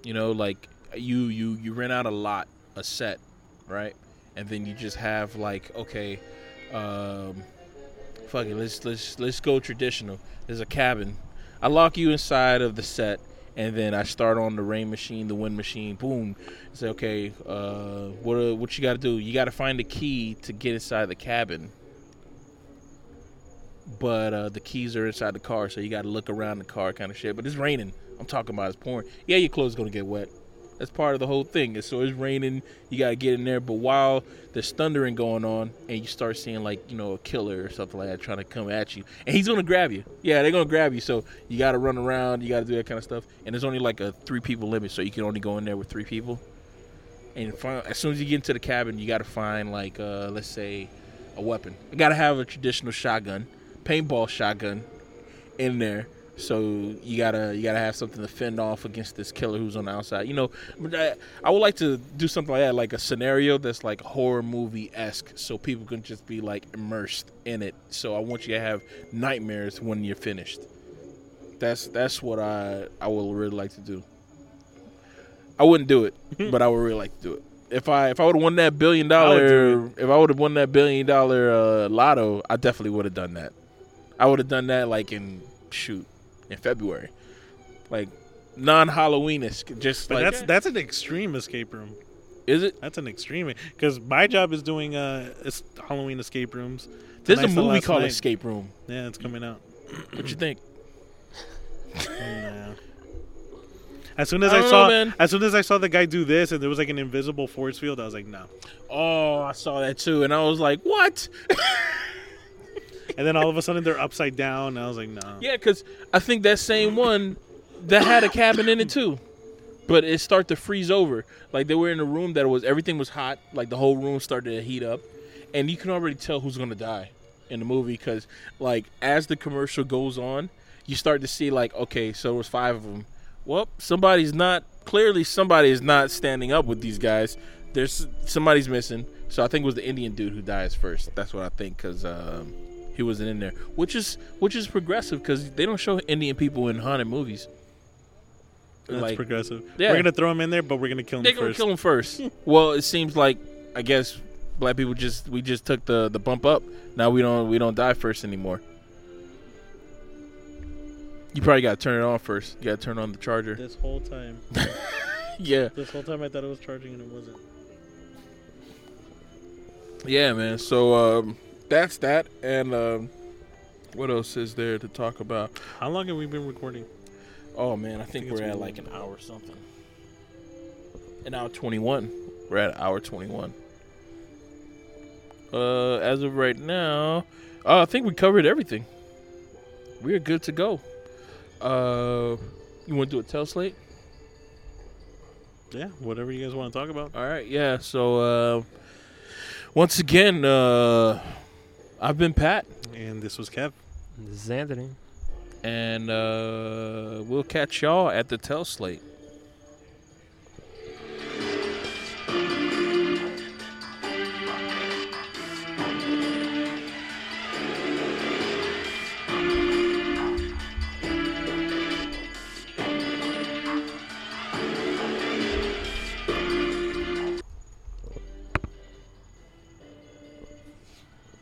You know, like you you you rent out a lot, a set, right? And then you just have like okay, um, fuck it, let's let's let's go traditional. There's a cabin. I lock you inside of the set, and then I start on the rain machine, the wind machine. Boom. Say okay, uh, what what you got to do? You got to find the key to get inside the cabin. But uh, the keys are inside the car, so you got to look around the car, kind of shit. But it's raining. I'm talking about it's pouring. Yeah, your clothes gonna get wet. That's part of the whole thing. So it's raining. You gotta get in there. But while there's thundering going on, and you start seeing like you know a killer or something like that trying to come at you, and he's gonna grab you. Yeah, they're gonna grab you. So you gotta run around. You gotta do that kind of stuff. And there's only like a three people limit, so you can only go in there with three people. And as soon as you get into the cabin, you gotta find like uh, let's say a weapon. You gotta have a traditional shotgun, paintball shotgun, in there. So you gotta you gotta have something to fend off against this killer who's on the outside. You know, I, I would like to do something like that, like a scenario that's like horror movie esque, so people can just be like immersed in it. So I want you to have nightmares when you're finished. That's that's what I I would really like to do. I wouldn't do it, but I would really like to do it. If I if I would have won that billion I dollar if I would have won that billion dollar uh, lotto, I definitely would have done that. I would have done that like in shoot in February, like non Halloween just But like that's that's an extreme escape room. is it? That's an extreme because my job is doing uh Halloween escape rooms. There's a movie called night. Escape Room. Yeah, it's coming out. What you think? As soon as I I, saw, know, as soon as I saw the guy do this, and there was like an invisible force field, I was like, no. Oh, I saw that too, and I was like, what? And then all of a sudden they're upside down, and I was like, no. Yeah, because I think that same one that had a cabin in it too, but it started to freeze over. Like they were in a room that was everything was hot, like the whole room started to heat up, and you can already tell who's gonna die in the movie because like as the commercial goes on, you start to see like okay, so there was five of them. Well, somebody's not clearly somebody is not standing up with these guys. There's somebody's missing. So I think it was the Indian dude who dies first. That's what I think because um, he wasn't in there, which is which is progressive because they don't show Indian people in haunted movies. That's like progressive. Yeah. We're gonna throw him in there, but we're gonna kill him they're gonna first. kill him first. well, it seems like I guess black people just we just took the the bump up. Now we don't we don't die first anymore. You probably got to turn it on first. You got to turn on the charger. This whole time, Yeah, this whole time I thought it was charging, and it wasn't. yeah, man. So um, that's that. And um, what else is there to talk about? How long have we been recording? Oh man, I think, think we're at like an hour something. An hour twenty one. We're at hour twenty one. Uh, as of right now, uh, I think we covered everything. We're good to go. Uh, you want to do a tell slate? Yeah, whatever you guys want to talk about. All right, yeah. So uh, once again, uh, I've been Pat, And this was Kev. This is Anthony. and uh, we'll catch y'all at the tell slate.